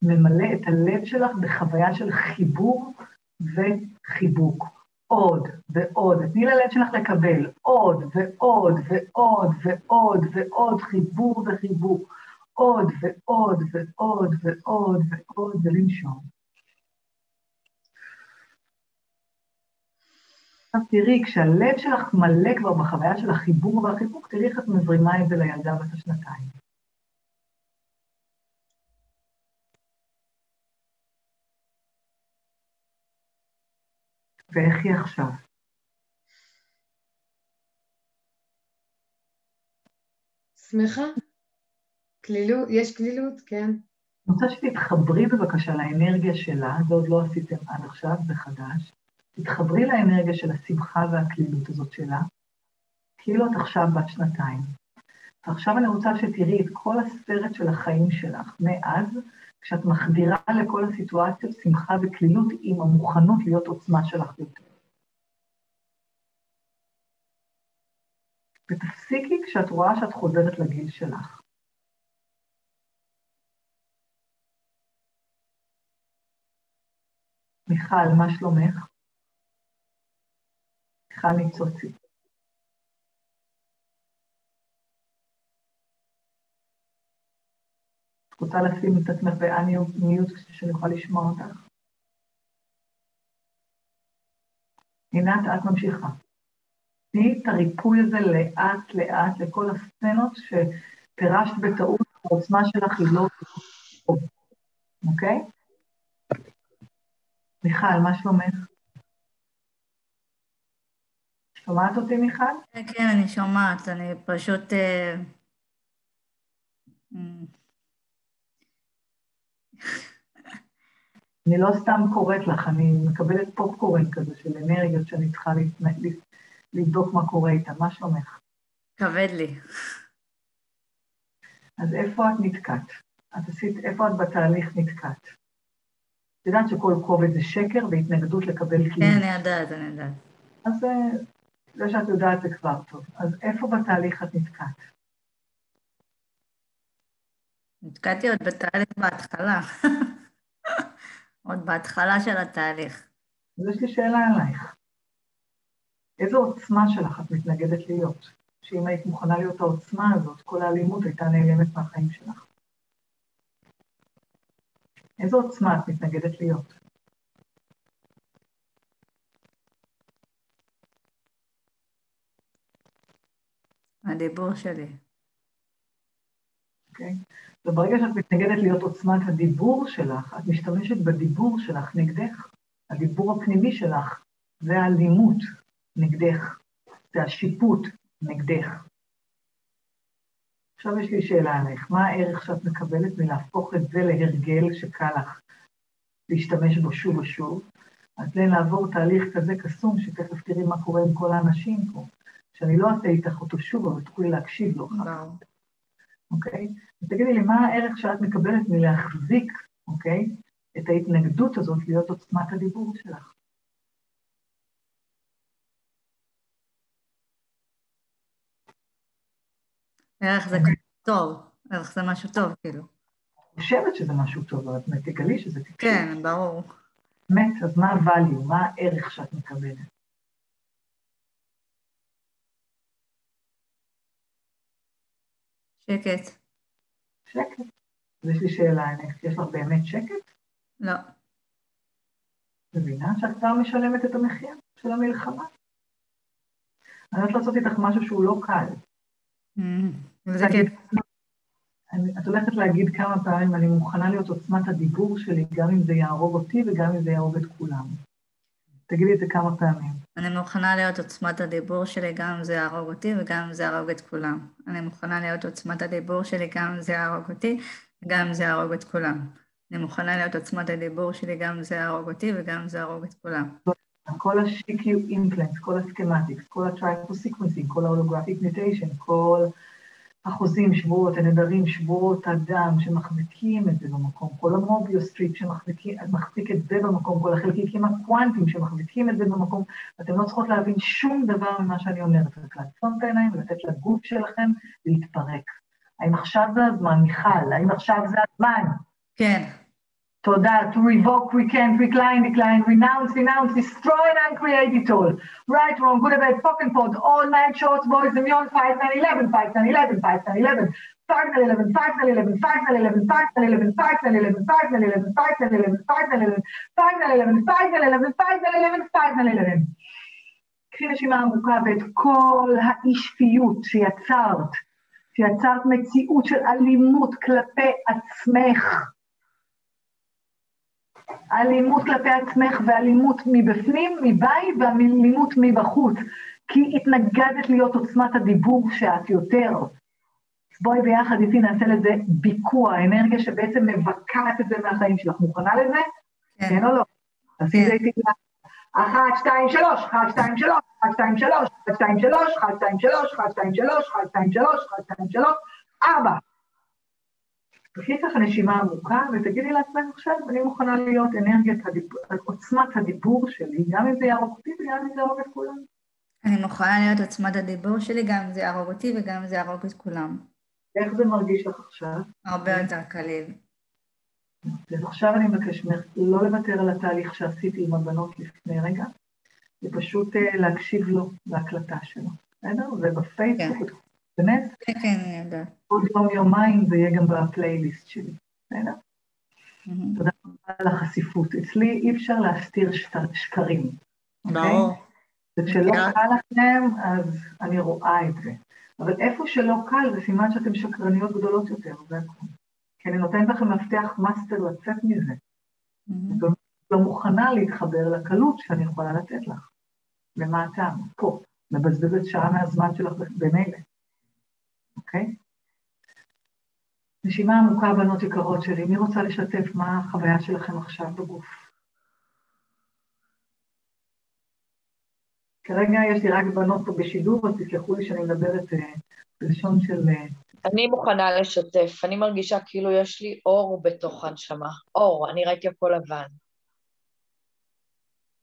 ממלא את הלב שלך בחוויה של חיבור וחיבוק. עוד ועוד, תני ללב שלך לקבל עוד ועוד ועוד ועוד ועוד חיבור וחיבוק. עוד ועוד ועוד ועוד ועוד ולנשום. עכשיו תראי, כשהלב שלך מלא כבר בחוויה של החיבור והחיבוק, תראי איך את מזרימה את זה לילדה בת השנתיים. ואיך היא עכשיו? שמחה? כלילות, יש כלילות, כן. אני רוצה שתתחברי בבקשה לאנרגיה שלה, זה עוד לא עשיתם עד עכשיו, זה חדש. תתחברי לאנרגיה של השמחה והכלילות הזאת שלה, כאילו את עכשיו בת שנתיים. ועכשיו אני רוצה שתראי את כל הסרט של החיים שלך, מאז, כשאת מחדירה לכל הסיטואציות שמחה וכלילות עם המוכנות להיות עוצמה שלך יותר. ותפסיקי כשאת רואה שאת חוזרת לגיל שלך. מיכל, מה שלומך? מיכל ניצוצי. את רוצה לשים את עצמך באנמיוט כדי שאני אוכל לשמוע אותך? עינת, את ממשיכה. תני את הריפוי הזה לאט-לאט לכל הסצנות שפירשת בטעות, העוצמה שלך היא לא אוקיי? מיכל, מה שלומך? שומעת אותי, מיכל? כן, כן, אני שומעת, אני פשוט... אה, אני לא סתם קוראת לך, אני מקבלת פופקורן כזה של אנרגיות שאני צריכה לבדוק מה קורה איתה. מה שלומך? כבד לי. אז איפה את נתקעת? את עשית, איפה את בתהליך נתקעת? את יודעת שכל כובד זה שקר והתנגדות לקבל כלי. כן, אני יודעת, אני יודעת. אז אה, זה שאת יודעת זה כבר טוב. אז איפה בתהליך את נתקעת? נתקעתי עוד בתהליך בהתחלה. (laughs) עוד בהתחלה של התהליך. אז יש לי שאלה עלייך. איזו עוצמה שלך את מתנגדת להיות? שאם היית מוכנה להיות העוצמה הזאת, כל האלימות הייתה נעלמת מהחיים שלך. איזו עוצמה את מתנגדת להיות? הדיבור שלי. אוקיי? Okay. וברגע שאת מתנגדת להיות עוצמת הדיבור שלך, את משתמשת בדיבור שלך נגדך. הדיבור הפנימי שלך זה האלימות נגדך, זה השיפוט נגדך. עכשיו יש לי שאלה עליך, מה הערך שאת מקבלת מלהפוך את זה להרגל שקל לך להשתמש בו שוב ושוב? אז זה לעבור תהליך כזה קסום, שתכף תראי מה קורה עם כל האנשים פה, שאני לא אעשה איתך אותו שוב, אבל תוכלי להקשיב לו אחר כך. אוקיי? אז תגידי לי, מה הערך שאת מקבלת מלהחזיק, אוקיי, את ההתנגדות הזאת להיות עוצמת הדיבור שלך? ערך זה טוב, ערך זה משהו טוב, כאילו. אני חושבת שזה משהו טוב, אבל את תגלי שזה תקשיב. כן, ברור. באמת, אז מה ה-value, מה הערך שאת מקבלת? שקט. שקט. אז יש לי שאלה אליך, יש לך באמת שקט? לא. מבינה שאת כבר משלמת את המחיר של המלחמה? אני הולכת לעשות איתך משהו שהוא לא קל. וזה כן. אני- את הולכת להגיד כמה פעמים, אני מוכנה להיות עוצמת הדיבור שלי, גם אם זה יהרוג אותי וגם אם זה יהרוג את כולם. תגידי את זה כמה פעמים. אני מוכנה להיות עוצמת הדיבור שלי, גם אם זה יהרוג אותי וגם אם זה יהרוג את כולם. אני מוכנה להיות עוצמת הדיבור שלי, גם אם זה יהרוג אותי וגם אם זה יהרוג את כולם. אני מוכנה להיות עוצמת הדיבור שלי, גם אם זה יהרוג אותי וגם אם זה יהרוג את כולם. כל ה-CQ implants, כל הסכמטיקס, כל ה-triple sequencing, כל ה-holographic mutation, כל החוזים, שבועות, הנדרים, שבועות הדם שמחזיקים את זה במקום, כל המוביוסטריפ שמחזיק את זה במקום, כל החלקיקים הקוונטיים שמחזיקים את זה במקום, אתם לא צריכות להבין שום דבר ממה שאני אומרת, רק לעצום את העיניים ולתת לגוף שלכם להתפרק. האם עכשיו זה הזמן, מיכל? האם עכשיו זה הזמן? כן. תודה. To revoke, recant, recline, decline, renounce, denounce, destroy and uncreate it all. Right, wrong, good, bad, fucking pod, all night shorts, boys, and beyond, 5, 9, 11, 5, 9, 11, 5, 9, 11, 5, 9, 11, 5, 9, 11, 5, 9, 11, 5, 9, 11, 5, 9, 11, 5, 9, 11, 5, 9, 11, 5, 9, 11, 5, 9, 11, 5, 9, 11, 5, 9, 11, 5, 9, 11. קחי נשימה עמוקה ואת כל האי-שפיות שיצרת, שיצרת מציאות של אלימות כלפי עצמך, אלימות כלפי עצמך ואלימות מבפנים, מבית, ואלימות מבחוץ. כי התנגדת להיות עוצמת הדיבור שאת יותר. בואי ביחד איתי נעשה לזה ביקוע, אנרגיה שבעצם מבקעת את זה מהחיים שלך. מוכנה לזה? כן או לא? תעשי את זה איתי. אחת, שתיים, שלוש, אחת, שתיים, שלוש, אחת, שתיים, שלוש, אחת, שתיים, שלוש, אחת, שתיים, שלוש, אחת, שתיים, שלוש, אחת, שתיים, שלוש, אחת, שתיים, שלוש, ארבע. תקחי ככה נשימה עמוקה ותגידי לעצמך עכשיו, אני מוכנה להיות אנרגיית הדיבור, עוצמת הדיבור שלי, גם אם זה יהרוג אותי וגם אם זה יהרוג את כולם. אני מוכנה להיות עוצמת הדיבור שלי, גם אם זה יהרוג אותי וגם אם זה יהרוג את כולם. איך זה מרגיש לך עכשיו? הרבה יותר קליל. אז עכשיו אני מבקש ממך לא לוותר על התהליך שעשיתי עם הבנות לפני רגע, ופשוט אה, להקשיב לו, להקלטה שלו, בסדר? זה בפייסבוק, באמת? כן, כן, אני יודעת. עוד יום-יומיים זה יהיה גם בפלייליסט שלי, בסדר? תודה רבה על החשיפות. אצלי אי אפשר להסתיר שקרים. אוקיי? ברור. וכשלא. קל לכם, אז אני רואה את זה. אבל איפה שלא קל, זה סימן שאתן שקרניות גדולות יותר, זה הכול. כי אני נותנת לכם מפתח מאסטר לצאת מזה. את לא מוכנה להתחבר לקלות שאני יכולה לתת לך. ומה הטעם? פה. מבזבזת שעה מהזמן שלך במילא. אוקיי? נשימה עמוקה, בנות יקרות שלי. מי רוצה לשתף מה החוויה שלכם עכשיו בגוף? כרגע יש לי רק בנות פה בשידור, אז תסלחו לי שאני מדברת אה, בלשון של... אה, אני מוכנה לשתף, אני מרגישה כאילו יש לי אור בתוך הנשמה. אור, אני ראיתי הכל לבן.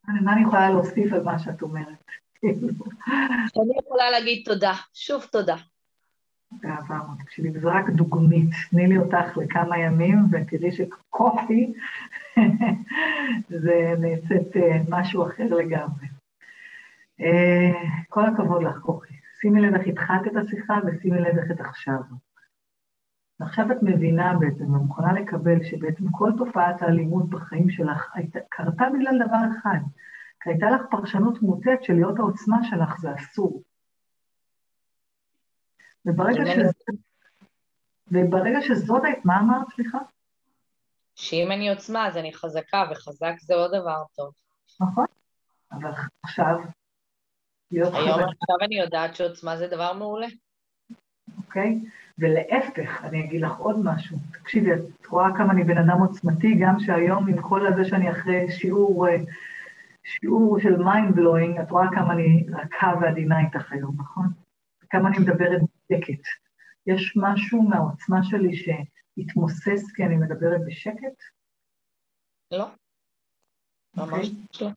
מה אני יכולה להוסיף על מה שאת אומרת? אני יכולה להגיד תודה, שוב תודה. באהבה, תקשיבי, זה רק דוגמית. תני לי אותך לכמה ימים, ותראי שקופי (laughs) זה נעשית אה, משהו אחר לגמרי. אה, כל הכבוד לך, כוכי. שימי לב איך התחלת את השיחה, ושימי לב איך את עכשיו. ועכשיו את מבינה בעצם, ומוכנה לקבל שבעצם כל תופעת האלימות בחיים שלך הייתה, קרתה בגלל דבר אחד, כי הייתה לך פרשנות מוטעת של להיות העוצמה שלך זה אסור. וברגע, שזה, וברגע שזאת היית, מה אמרת, סליחה? שאם אני עוצמה אז אני חזקה, וחזק זה עוד דבר טוב. נכון, אבל עכשיו, היום חזקה, עכשיו אני יודעת שעוצמה זה דבר מעולה. אוקיי? ולהפך, אני אגיד לך עוד משהו. תקשיבי, את רואה כמה אני בן אדם עוצמתי, גם שהיום עם כל הזה שאני אחרי שיעור, אה, שיעור של mind blowing, את רואה כמה אני רכה ועדינה איתך היום, נכון? כמה אני מדברת בשקט. יש משהו מהעוצמה שלי שהתמוסס כי אני מדברת בשקט? לא, ממש לא.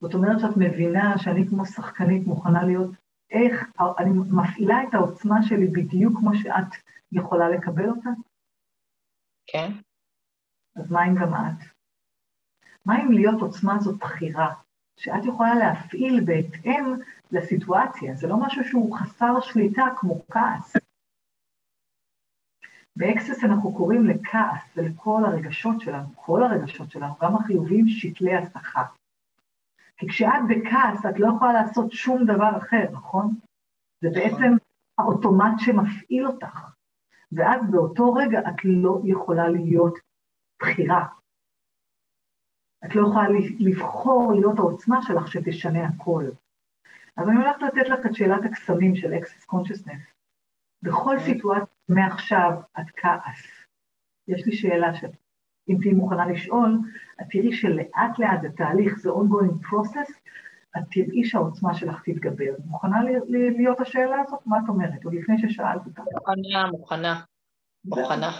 זאת אומרת שאת מבינה שאני כמו שחקנית מוכנה להיות, איך, אני מפעילה את העוצמה שלי בדיוק כמו שאת יכולה לקבל אותה? כן? אז מה אם גם את? מה אם להיות עוצמה זאת בחירה? שאת יכולה להפעיל בהתאם לסיטואציה, זה לא משהו שהוא חסר שליטה כמו כעס. ב Access אנחנו קוראים לכעס ולכל הרגשות שלנו, כל הרגשות שלנו, גם החיוביים, שתלי הסחה. כי כשאת בכעס את לא יכולה לעשות שום דבר אחר, נכון? זה בעצם האוטומט שמפעיל אותך. ואז באותו רגע את לא יכולה להיות בחירה. את לא יכולה לבחור להיות העוצמה שלך שתשנה הכל. אז אני הולכת לתת לך את שאלת הקסמים של Access Consciousness. בכל אוקיי. סיטואציה מעכשיו את כעס. יש לי שאלה שאם תהיי מוכנה לשאול, את תראי שלאט לאט התהליך זה ongoing process, את תראי שהעוצמה שלך תתגבר. מוכנה להיות השאלה הזאת? מה את אומרת? עוד לפני ששאלת אותה. מוכנה, מוכנה. מוכנה.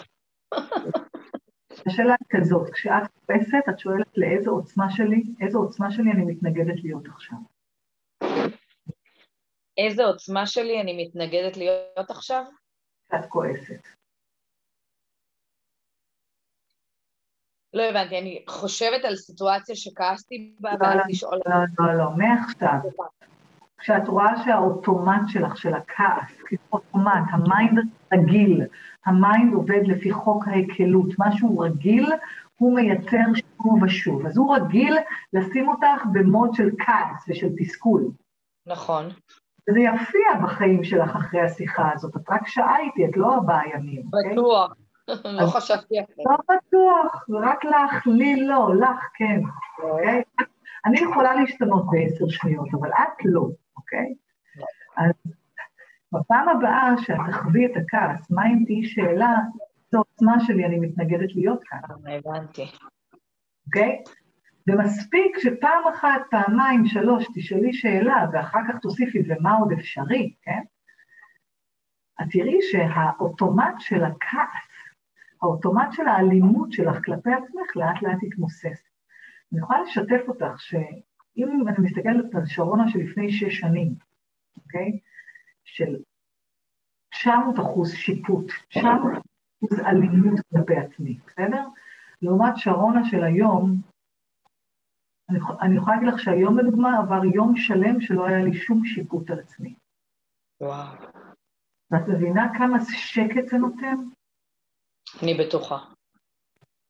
(laughs) השאלה היא כזאת, כשאת תופסת, את שואלת לאיזה עוצמה שלי, איזה עוצמה שלי אני מתנגדת להיות עכשיו. איזה עוצמה שלי אני מתנגדת להיות עכשיו? את כועסת. לא הבנתי, אני חושבת על סיטואציה שכעסתי בה, ואז לא, לשאול... לא, לא, לא, מעכשיו. כשאת רואה שהאוטומט שלך, של הכעס, כאילו אוטומט, ה mind רגיל, ה mind עובד לפי חוק ההקלות, משהו רגיל, הוא מייצר שוב ושוב. אז הוא רגיל לשים אותך ב mode של כעס ושל תסכול. נכון. וזה יופיע בחיים שלך אחרי השיחה הזאת. את רק שעה איתי, את לא ארבעה ימים. אוקיי? בטוח. לא חשבתי אחרת. לא בטוח, רק לך, לי לא, לך כן, אוקיי? אני יכולה להשתנות בעשר שניות, אבל את לא, אוקיי? אז בפעם הבאה שאת תחווי את הכעס, מה אם תהיי בשאלה, איזו עוצמה שלי, אני מתנגדת להיות כאן. הבנתי. אוקיי? ומספיק שפעם אחת, פעמיים, שלוש, תשאלי שאלה, ואחר כך תוסיפי ומה עוד אפשרי, כן? את תראי שהאוטומט של הכעס, האוטומט של האלימות שלך כלפי עצמך לאט לאט יתמוסס. אני יכולה לשתף אותך שאם אני מסתכלת על שרונה של לפני שש שנים, אוקיי? של 900 אחוז שיפוט, 900 אחוז אלימות כלפי עצמי, בסדר? לעומת שרונה של היום, אני, אני יכולה להגיד לך שהיום לדוגמה עבר יום שלם שלא היה לי שום שיפוט על עצמי. וואו. ואת מבינה כמה שקט זה נותן? אני בטוחה.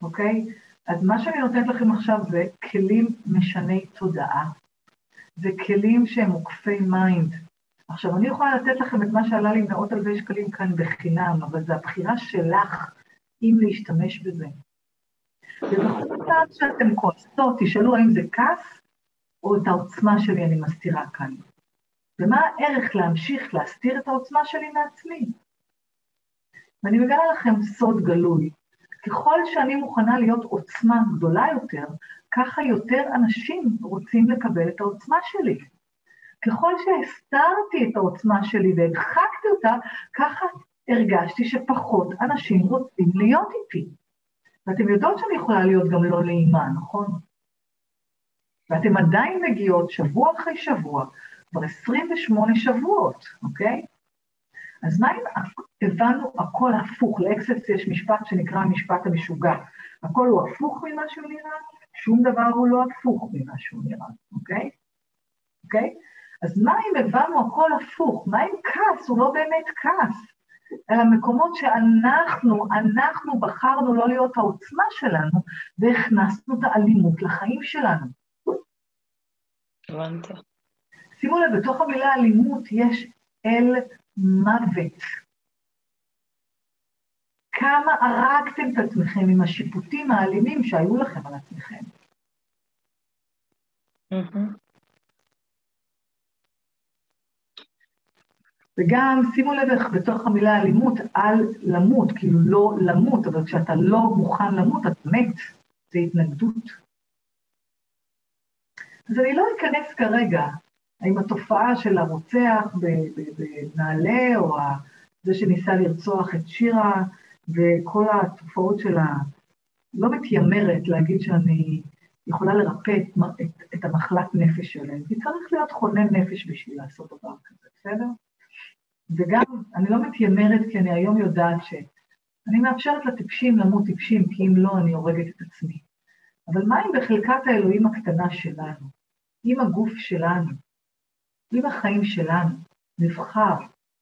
אוקיי? אז מה שאני נותנת לכם עכשיו זה כלים משני תודעה. זה כלים שהם עוקפי mind. עכשיו, אני יכולה לתת לכם את מה שעלה לי מאות אלפי שקלים כאן בחינם, אבל זו הבחירה שלך אם להשתמש בזה. ובכל פעם שאתם כועסות, תשאלו האם זה כעס או את העוצמה שלי אני מסתירה כאן. ומה הערך להמשיך להסתיר את העוצמה שלי מעצמי? ואני מגלה לכם סוד גלוי. ככל שאני מוכנה להיות עוצמה גדולה יותר, ככה יותר אנשים רוצים לקבל את העוצמה שלי. ככל שהסתרתי את העוצמה שלי והדחקתי אותה, ככה הרגשתי שפחות אנשים רוצים להיות איתי. ואתם יודעות שאני יכולה להיות גם לא נעימה, נכון? ואתם עדיין מגיעות שבוע אחרי שבוע, כבר 28 שבועות, אוקיי? אז מה אם הבנו הכל הפוך, לאקסס יש משפט שנקרא המשפט המשוגע. הכל הוא הפוך ממה שהוא נראה, שום דבר הוא לא הפוך ממה שהוא נראה, אוקיי? אוקיי? אז מה אם הבנו הכל הפוך? מה אם כעס הוא לא באמת כעס? אלא מקומות שאנחנו, אנחנו בחרנו לא להיות העוצמה שלנו, והכנסנו את האלימות לחיים שלנו. הבנתי. שימו לב, בתוך המילה אלימות יש אל מוות. כמה הרגתם את עצמכם עם השיפוטים האלימים שהיו לכם על עצמכם. Mm-hmm. וגם שימו לב איך בתוך המילה אלימות, על למות, כאילו לא למות, אבל כשאתה לא מוכן למות, אתה מת, זה התנגדות. אז אני לא אכנס כרגע האם התופעה של הרוצח בנעל"ה, או זה שניסה לרצוח את שירה, וכל התופעות של ה... לא מתיימרת להגיד שאני יכולה לרפא את, את, את המחלת נפש שלהם, כי צריך להיות חונן נפש בשביל לעשות דבר כזה, בסדר? וגם, אני לא מתיימרת כי אני היום יודעת שאני מאפשרת לטיפשים למות טיפשים, כי אם לא, אני הורגת את עצמי. אבל מה אם בחלקת האלוהים הקטנה שלנו, אם הגוף שלנו, אם החיים שלנו נבחר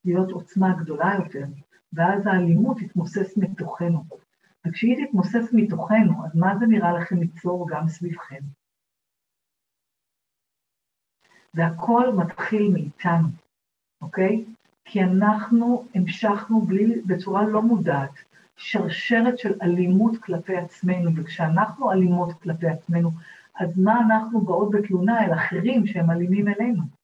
להיות עוצמה גדולה יותר, ואז האלימות תתמוסס מתוכנו. וכשהיא תתמוסס מתוכנו, אז מה זה נראה לכם ליצור גם סביבכם? והכל מתחיל מאיתנו, אוקיי? כי אנחנו המשכנו בלי, בצורה לא מודעת, שרשרת של אלימות כלפי עצמנו, וכשאנחנו אלימות כלפי עצמנו, אז מה אנחנו באות בתלונה אל אחרים שהם אלימים אלינו?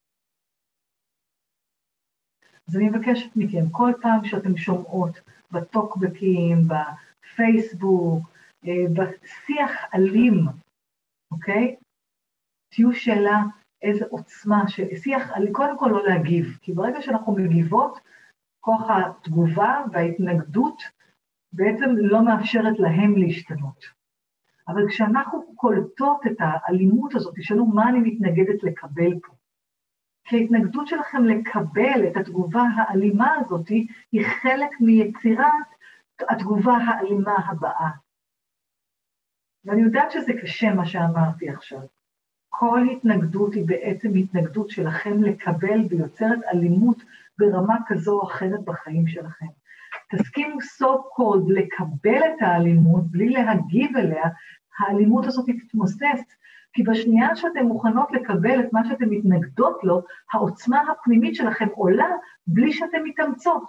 אז אני מבקשת מכם, כל פעם שאתם שומעות בטוקבקים, בפייסבוק, אה, בשיח אלים, אוקיי? תהיו שאלה איזה עוצמה, שיח, קודם כל לא להגיב, כי ברגע שאנחנו מגיבות, כוח התגובה וההתנגדות בעצם לא מאפשרת להם להשתנות. אבל כשאנחנו קולטות את האלימות הזאת, תשאלו מה אני מתנגדת לקבל פה. כי ההתנגדות שלכם לקבל את התגובה האלימה הזאת היא חלק מיצירת התגובה האלימה הבאה. ואני יודעת שזה קשה מה שאמרתי עכשיו. כל התנגדות היא בעצם התנגדות שלכם לקבל ויוצרת אלימות ברמה כזו או אחרת בחיים שלכם. תסכימו so called לקבל את האלימות בלי להגיב אליה, האלימות הזאת תתמוסס, כי בשנייה שאתן מוכנות לקבל את מה שאתן מתנגדות לו, העוצמה הפנימית שלכם עולה בלי שאתן מתאמצות.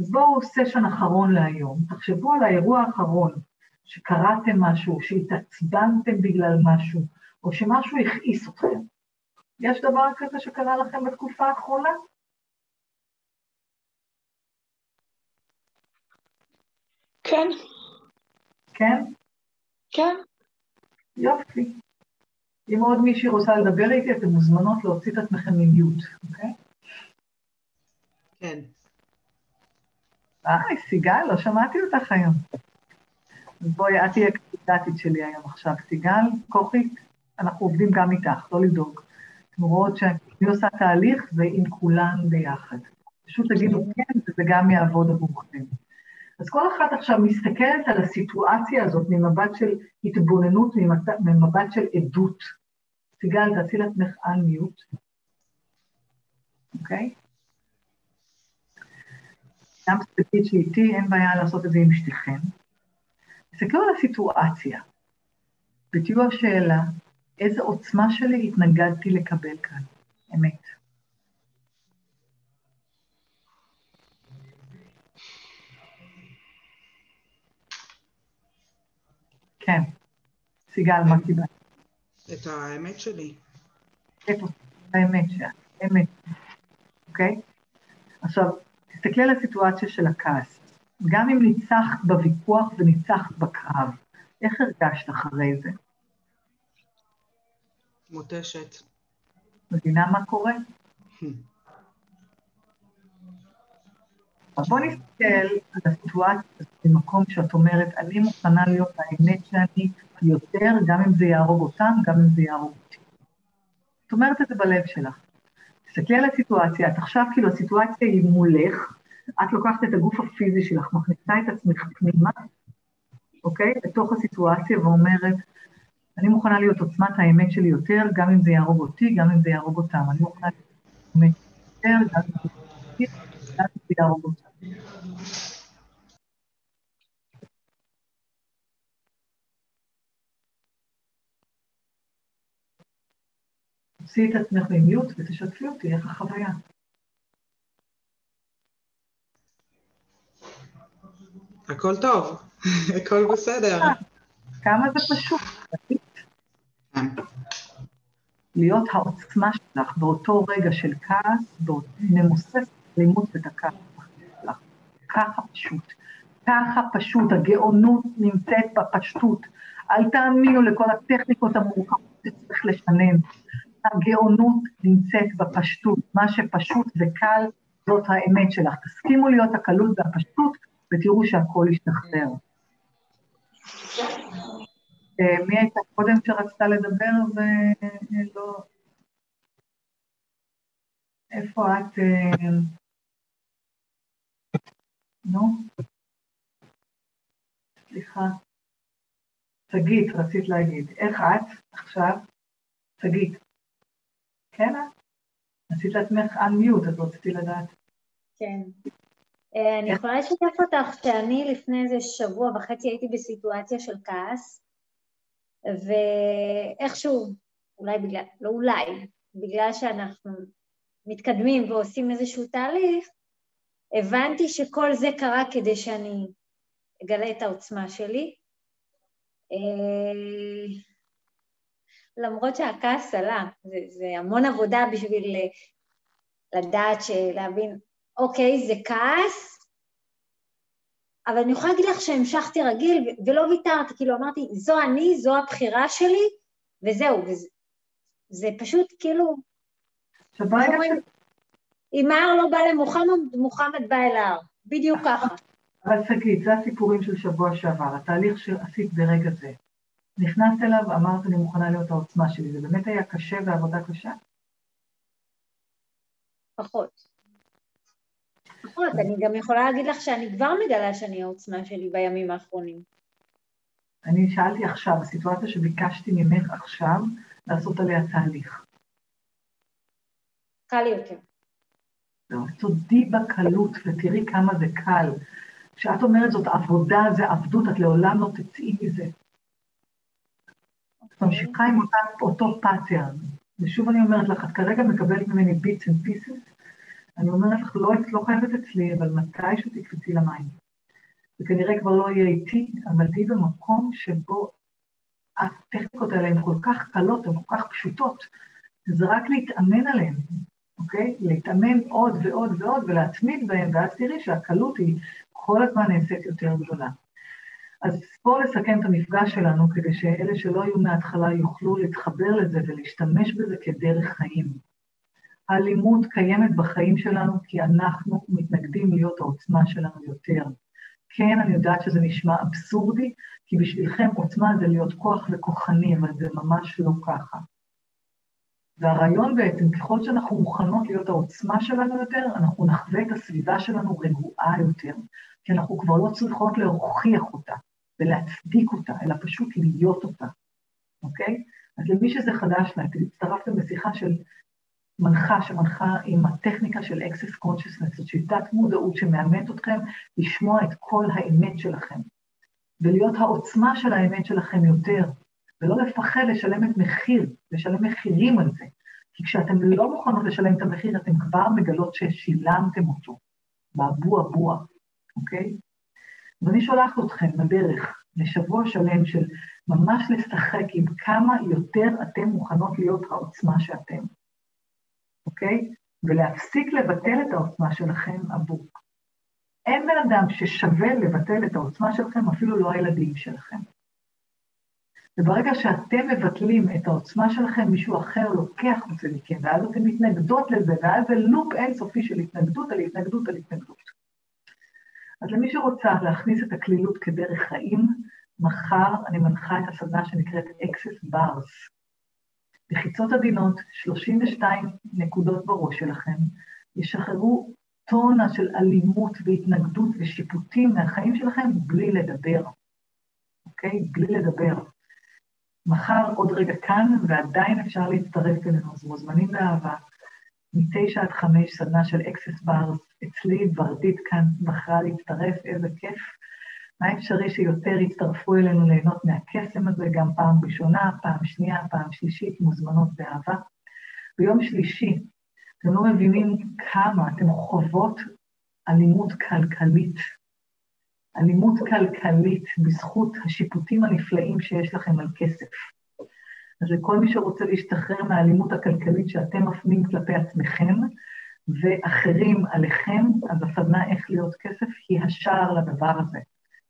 אז בואו סשן אחרון להיום, תחשבו על האירוע האחרון, שקראתם משהו, שהתעצבנתם בגלל משהו, או שמשהו הכעיס אתכם. יש דבר כזה שקרה לכם בתקופה האחרונה? כן. כן? כן. יופי. אם עוד מישהי רוצה לדבר איתי, אתן מוזמנות להוציא את עצמכם ממיוט, אוקיי? כן. היי, סיגל, לא שמעתי אותך היום. אז בואי, את תהיה קפיטטית שלי היום עכשיו. סיגל, כוכית, אנחנו עובדים גם איתך, לא לדאוג. אתם רואות שאני עושה תהליך ועם כולן ביחד. פשוט תגידו כן, וזה גם יעבוד עבורכם. אז כל אחת עכשיו מסתכלת על הסיטואציה הזאת ממבט של התבוננות, ממבט של עדות. סיגל, תעשי לעצמך unmute, אוקיי? גם ספקית שאיתי, אין בעיה לעשות את זה עם שתיכן. תסתכלו על הסיטואציה, ותהיו השאלה, איזה עוצמה שלי התנגדתי לקבל כאן, אמת. כן. סיגל, מה קיבלת? את האמת שלי. איפה? האמת שלה, אמת. אוקיי? עכשיו, תסתכלי על הסיטואציה של הכעס. גם אם ניצחת בוויכוח וניצחת בקרב, איך הרגשת אחרי זה? מותשת. מבינה מה קורה? אז בואו נסתכל על הסיטואציה במקום שאת אומרת, אני מוכנה להיות האמת שאני יותר, גם אם זה יהרוג אותם, גם אם זה יהרוג אותי. את אומרת את זה בלב שלך. תסתכלי על הסיטואציה, את עכשיו כאילו הסיטואציה היא מולך, את לוקחת את הגוף הפיזי שלך, מכניסה את עצמך פנימה, אוקיי? בתוך הסיטואציה ואומרת, אני מוכנה להיות עוצמת האמת שלי יותר, גם אם זה יהרוג אותי, גם אם זה יהרוג אותם. אני מוכנה להיות יותר, גם אם זה יהרוג אותי, תוציאי את עצמך ממיוט ותשתפי אותי איך החוויה. הכל טוב, (laughs) הכל בסדר. כמה זה פשוט. להיות העוצמה שלך באותו רגע של כעס, ממוסס לימוד את הכעס. ככה פשוט. ככה פשוט, הגאונות נמצאת בפשטות. אל תאמינו לכל הטכניקות המורכבות שצריך לשנן. הגאונות נמצאת בפשטות. מה שפשוט וקל, זאת האמת שלך. תסכימו להיות הקלות והפשטות, ותראו שהכל ישתחרר. מי הייתה קודם שרצתה לדבר ולא... איפה את? נו? סליחה. שגית, רצית להגיד. איך את עכשיו? שגית. כן את? עשית לעצמך unmute, אז רציתי לדעת. כן. אה, אני יכולה לשתף אותך שאני לפני איזה שבוע וחצי הייתי בסיטואציה של כעס, ואיכשהו, אולי בגלל, לא אולי, בגלל שאנחנו מתקדמים ועושים איזשהו תהליך, הבנתי שכל זה קרה כדי שאני אגלה את העוצמה שלי. אה, למרות שהכעס עלה, זה, זה המון עבודה בשביל לדעת, להבין, אוקיי, זה כעס, אבל אני יכולה להגיד לך שהמשכתי רגיל ולא ויתרתי, כאילו אמרתי, זו אני, זו הבחירה שלי, וזהו, וזה, זה פשוט כאילו... אומרים, אם ההר לא בא למוחמד, מוחמד בא אל ההר, בדיוק ככה. אבל שגית, זה הסיפורים של שבוע שעבר, התהליך שעשית ברגע זה. נכנסת אליו, אמרת, אני מוכנה להיות העוצמה שלי. זה באמת היה קשה ועבודה קשה? פחות. פחות. אני גם יכולה להגיד לך שאני כבר מגלה שאני העוצמה שלי בימים האחרונים. אני שאלתי עכשיו, בסיטואציה שביקשתי ממך עכשיו, לעשות עליה תהליך. קל יותר. לא, תודי בקלות ותראי כמה זה קל. כשאת אומרת זאת עבודה, זה עבדות, את לעולם לא תצאי מזה. את ממשיכה עם אותה, אותו pattern. ושוב אני אומרת לך, את כרגע מקבלת ממני bits and pieces, אני אומרת לך, לא, לא חייבת אצלי, אבל מתישהו תקפצי למים. זה כנראה כבר לא יהיה איתי, אבל תהיי במקום שבו הטכניקות האלה הן כל כך קלות, הן כל כך פשוטות, זה רק להתאמן עליהן, אוקיי? להתאמן עוד ועוד ועוד ולהתמיד בהן, ואז תראי שהקלות היא כל הזמן נעשית יותר גדולה. אז בואו נסכם את המפגש שלנו, כדי שאלה שלא היו מההתחלה יוכלו להתחבר לזה ולהשתמש בזה כדרך חיים. האלימות קיימת בחיים שלנו כי אנחנו מתנגדים להיות העוצמה שלנו יותר. כן, אני יודעת שזה נשמע אבסורדי, כי בשבילכם עוצמה זה להיות כוח וכוחני, אבל זה ממש לא ככה. והרעיון בעצם, ככל שאנחנו מוכנות להיות העוצמה שלנו יותר, אנחנו נחווה את הסביבה שלנו רגועה יותר, כי אנחנו כבר לא צריכות להוכיח אותה ולהצדיק אותה, אלא פשוט להיות אותה, אוקיי? אז למי שזה חדש לה, הצטרפתם לשיחה של מנחה שמנחה עם הטכניקה של Access Consciousness, זאת שיטת מודעות שמאמנת אתכם לשמוע את כל האמת שלכם, ולהיות העוצמה של האמת שלכם יותר, ולא לפחד לשלם את מחיר, לשלם מחירים על זה. כי כשאתם לא מוכנות לשלם את המחיר, אתם כבר מגלות ששילמתם אותו, באבו אבוע, אוקיי? ואני שולחת אתכם בדרך לשבוע שלם של ממש לשחק עם כמה יותר אתם מוכנות להיות העוצמה שאתם. אוקיי? ולהפסיק לבטל את העוצמה שלכם עבור. אין בן אדם ששווה לבטל את העוצמה שלכם, אפילו לא הילדים שלכם. וברגע שאתם מבטלים את העוצמה שלכם, מישהו אחר לוקח את זה מכם, ואז אתם מתנגדות לזה, ואז זה לופ אינסופי של התנגדות על התנגדות על התנגדות. אז למי שרוצה להכניס את הקלילות כדרך חיים, מחר אני מנחה את הסדנה שנקראת Access Bars. בחיצות עדינות, 32 נקודות בראש שלכם, ישחררו טונה של אלימות והתנגדות ושיפוטים מהחיים שלכם בלי לדבר, אוקיי? בלי לדבר. מחר עוד רגע כאן, ועדיין אפשר להצטרף אלינו, אז מוזמנים באהבה. מתשע עד חמש, סדנה של אקסס ברס, אצלי ורדית כאן בחרה להצטרף, איזה כיף. מה אפשרי שיותר יצטרפו אלינו ליהנות מהקסם הזה, גם פעם ראשונה, פעם שנייה, פעם שלישית, מוזמנות באהבה. ביום שלישי, אתם לא מבינים כמה אתם חוות אלימות כלכלית. אלימות כלכלית בזכות השיפוטים הנפלאים שיש לכם על כסף. אז לכל מי שרוצה להשתחרר מהאלימות הכלכלית שאתם מפנים כלפי עצמכם ואחרים עליכם, אז הסדנה איך להיות כסף היא השער לדבר הזה.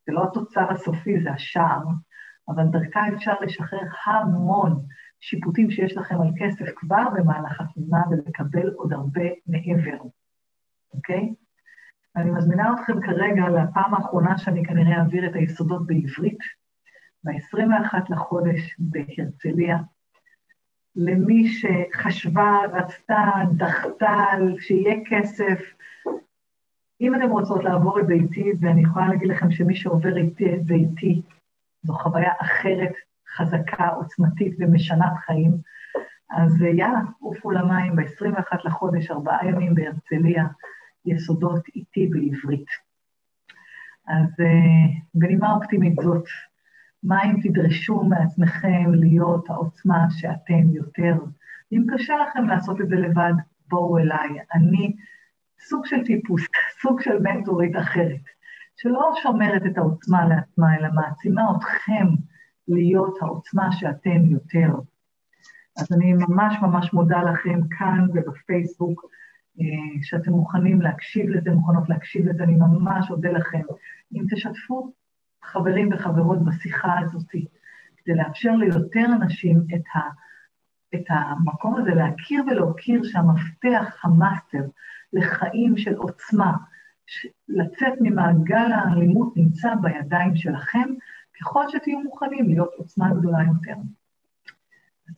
זה לא התוצר הסופי, זה השער, אבל דרכה אפשר לשחרר המון שיפוטים שיש לכם על כסף כבר במהלך הסדנה ולקבל עוד הרבה מעבר, אוקיי? אני מזמינה אתכם כרגע לפעם האחרונה שאני כנראה אעביר את היסודות בעברית, ב-21 לחודש בהרצליה. למי שחשבה, רצתה, דחתה, שיהיה כסף, אם אתן רוצות לעבור את זה איתי, ואני יכולה להגיד לכם שמי שעובר את זה איתי, זו חוויה אחרת, חזקה, עוצמתית ומשנת חיים, אז יאללה, עופו למים ב-21 לחודש, ארבעה ימים בהרצליה. יסודות איתי בעברית. אז אה, בנימה אופטימית זאת, מה אם תדרשו מעצמכם להיות העוצמה שאתם יותר? אם קשה לכם לעשות את זה לבד, בואו אליי. אני סוג של טיפוס, (laughs) סוג של מנטורית אחרת, שלא שומרת את העוצמה לעצמה, אלא מעצימה אתכם להיות העוצמה שאתם יותר. אז אני ממש ממש מודה לכם כאן ובפייסבוק, שאתם מוכנים להקשיב לזה, מוכנות להקשיב לזה, אני ממש אודה לכם. אם תשתפו חברים וחברות בשיחה הזאת, כדי לאפשר ליותר אנשים את, ה, את המקום הזה, להכיר ולהוקיר שהמפתח, המאסטר, לחיים של עוצמה, לצאת ממעגל האלימות נמצא בידיים שלכם, ככל שתהיו מוכנים להיות עוצמה גדולה יותר.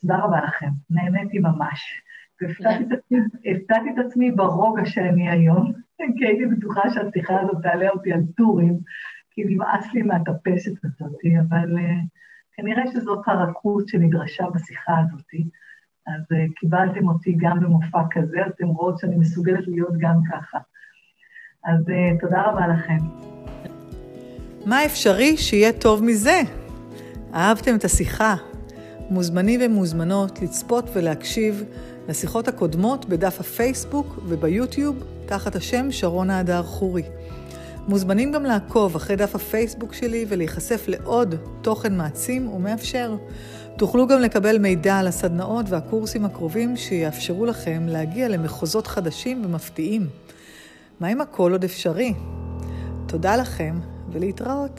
תודה רבה לכם, נהניתי ממש. והפתעתי את עצמי ברוגע שאני היום, כי הייתי בטוחה שהשיחה הזאת תעלה אותי על טורים, כי נמאס לי מהטפשת הזאת, אבל uh, כנראה שזאת הרכות שנדרשה בשיחה הזאת. אז uh, קיבלתם אותי גם במופע כזה, אתם רואות שאני מסוגלת להיות גם ככה. אז uh, תודה רבה לכם. מה אפשרי שיהיה טוב מזה? אהבתם את השיחה? מוזמנים ומוזמנות לצפות ולהקשיב לשיחות הקודמות בדף הפייסבוק וביוטיוב תחת השם שרונה הדר חורי. מוזמנים גם לעקוב אחרי דף הפייסבוק שלי ולהיחשף לעוד תוכן מעצים ומאפשר. תוכלו גם לקבל מידע על הסדנאות והקורסים הקרובים שיאפשרו לכם להגיע למחוזות חדשים ומפתיעים. מה אם הכל עוד אפשרי? תודה לכם ולהתראות.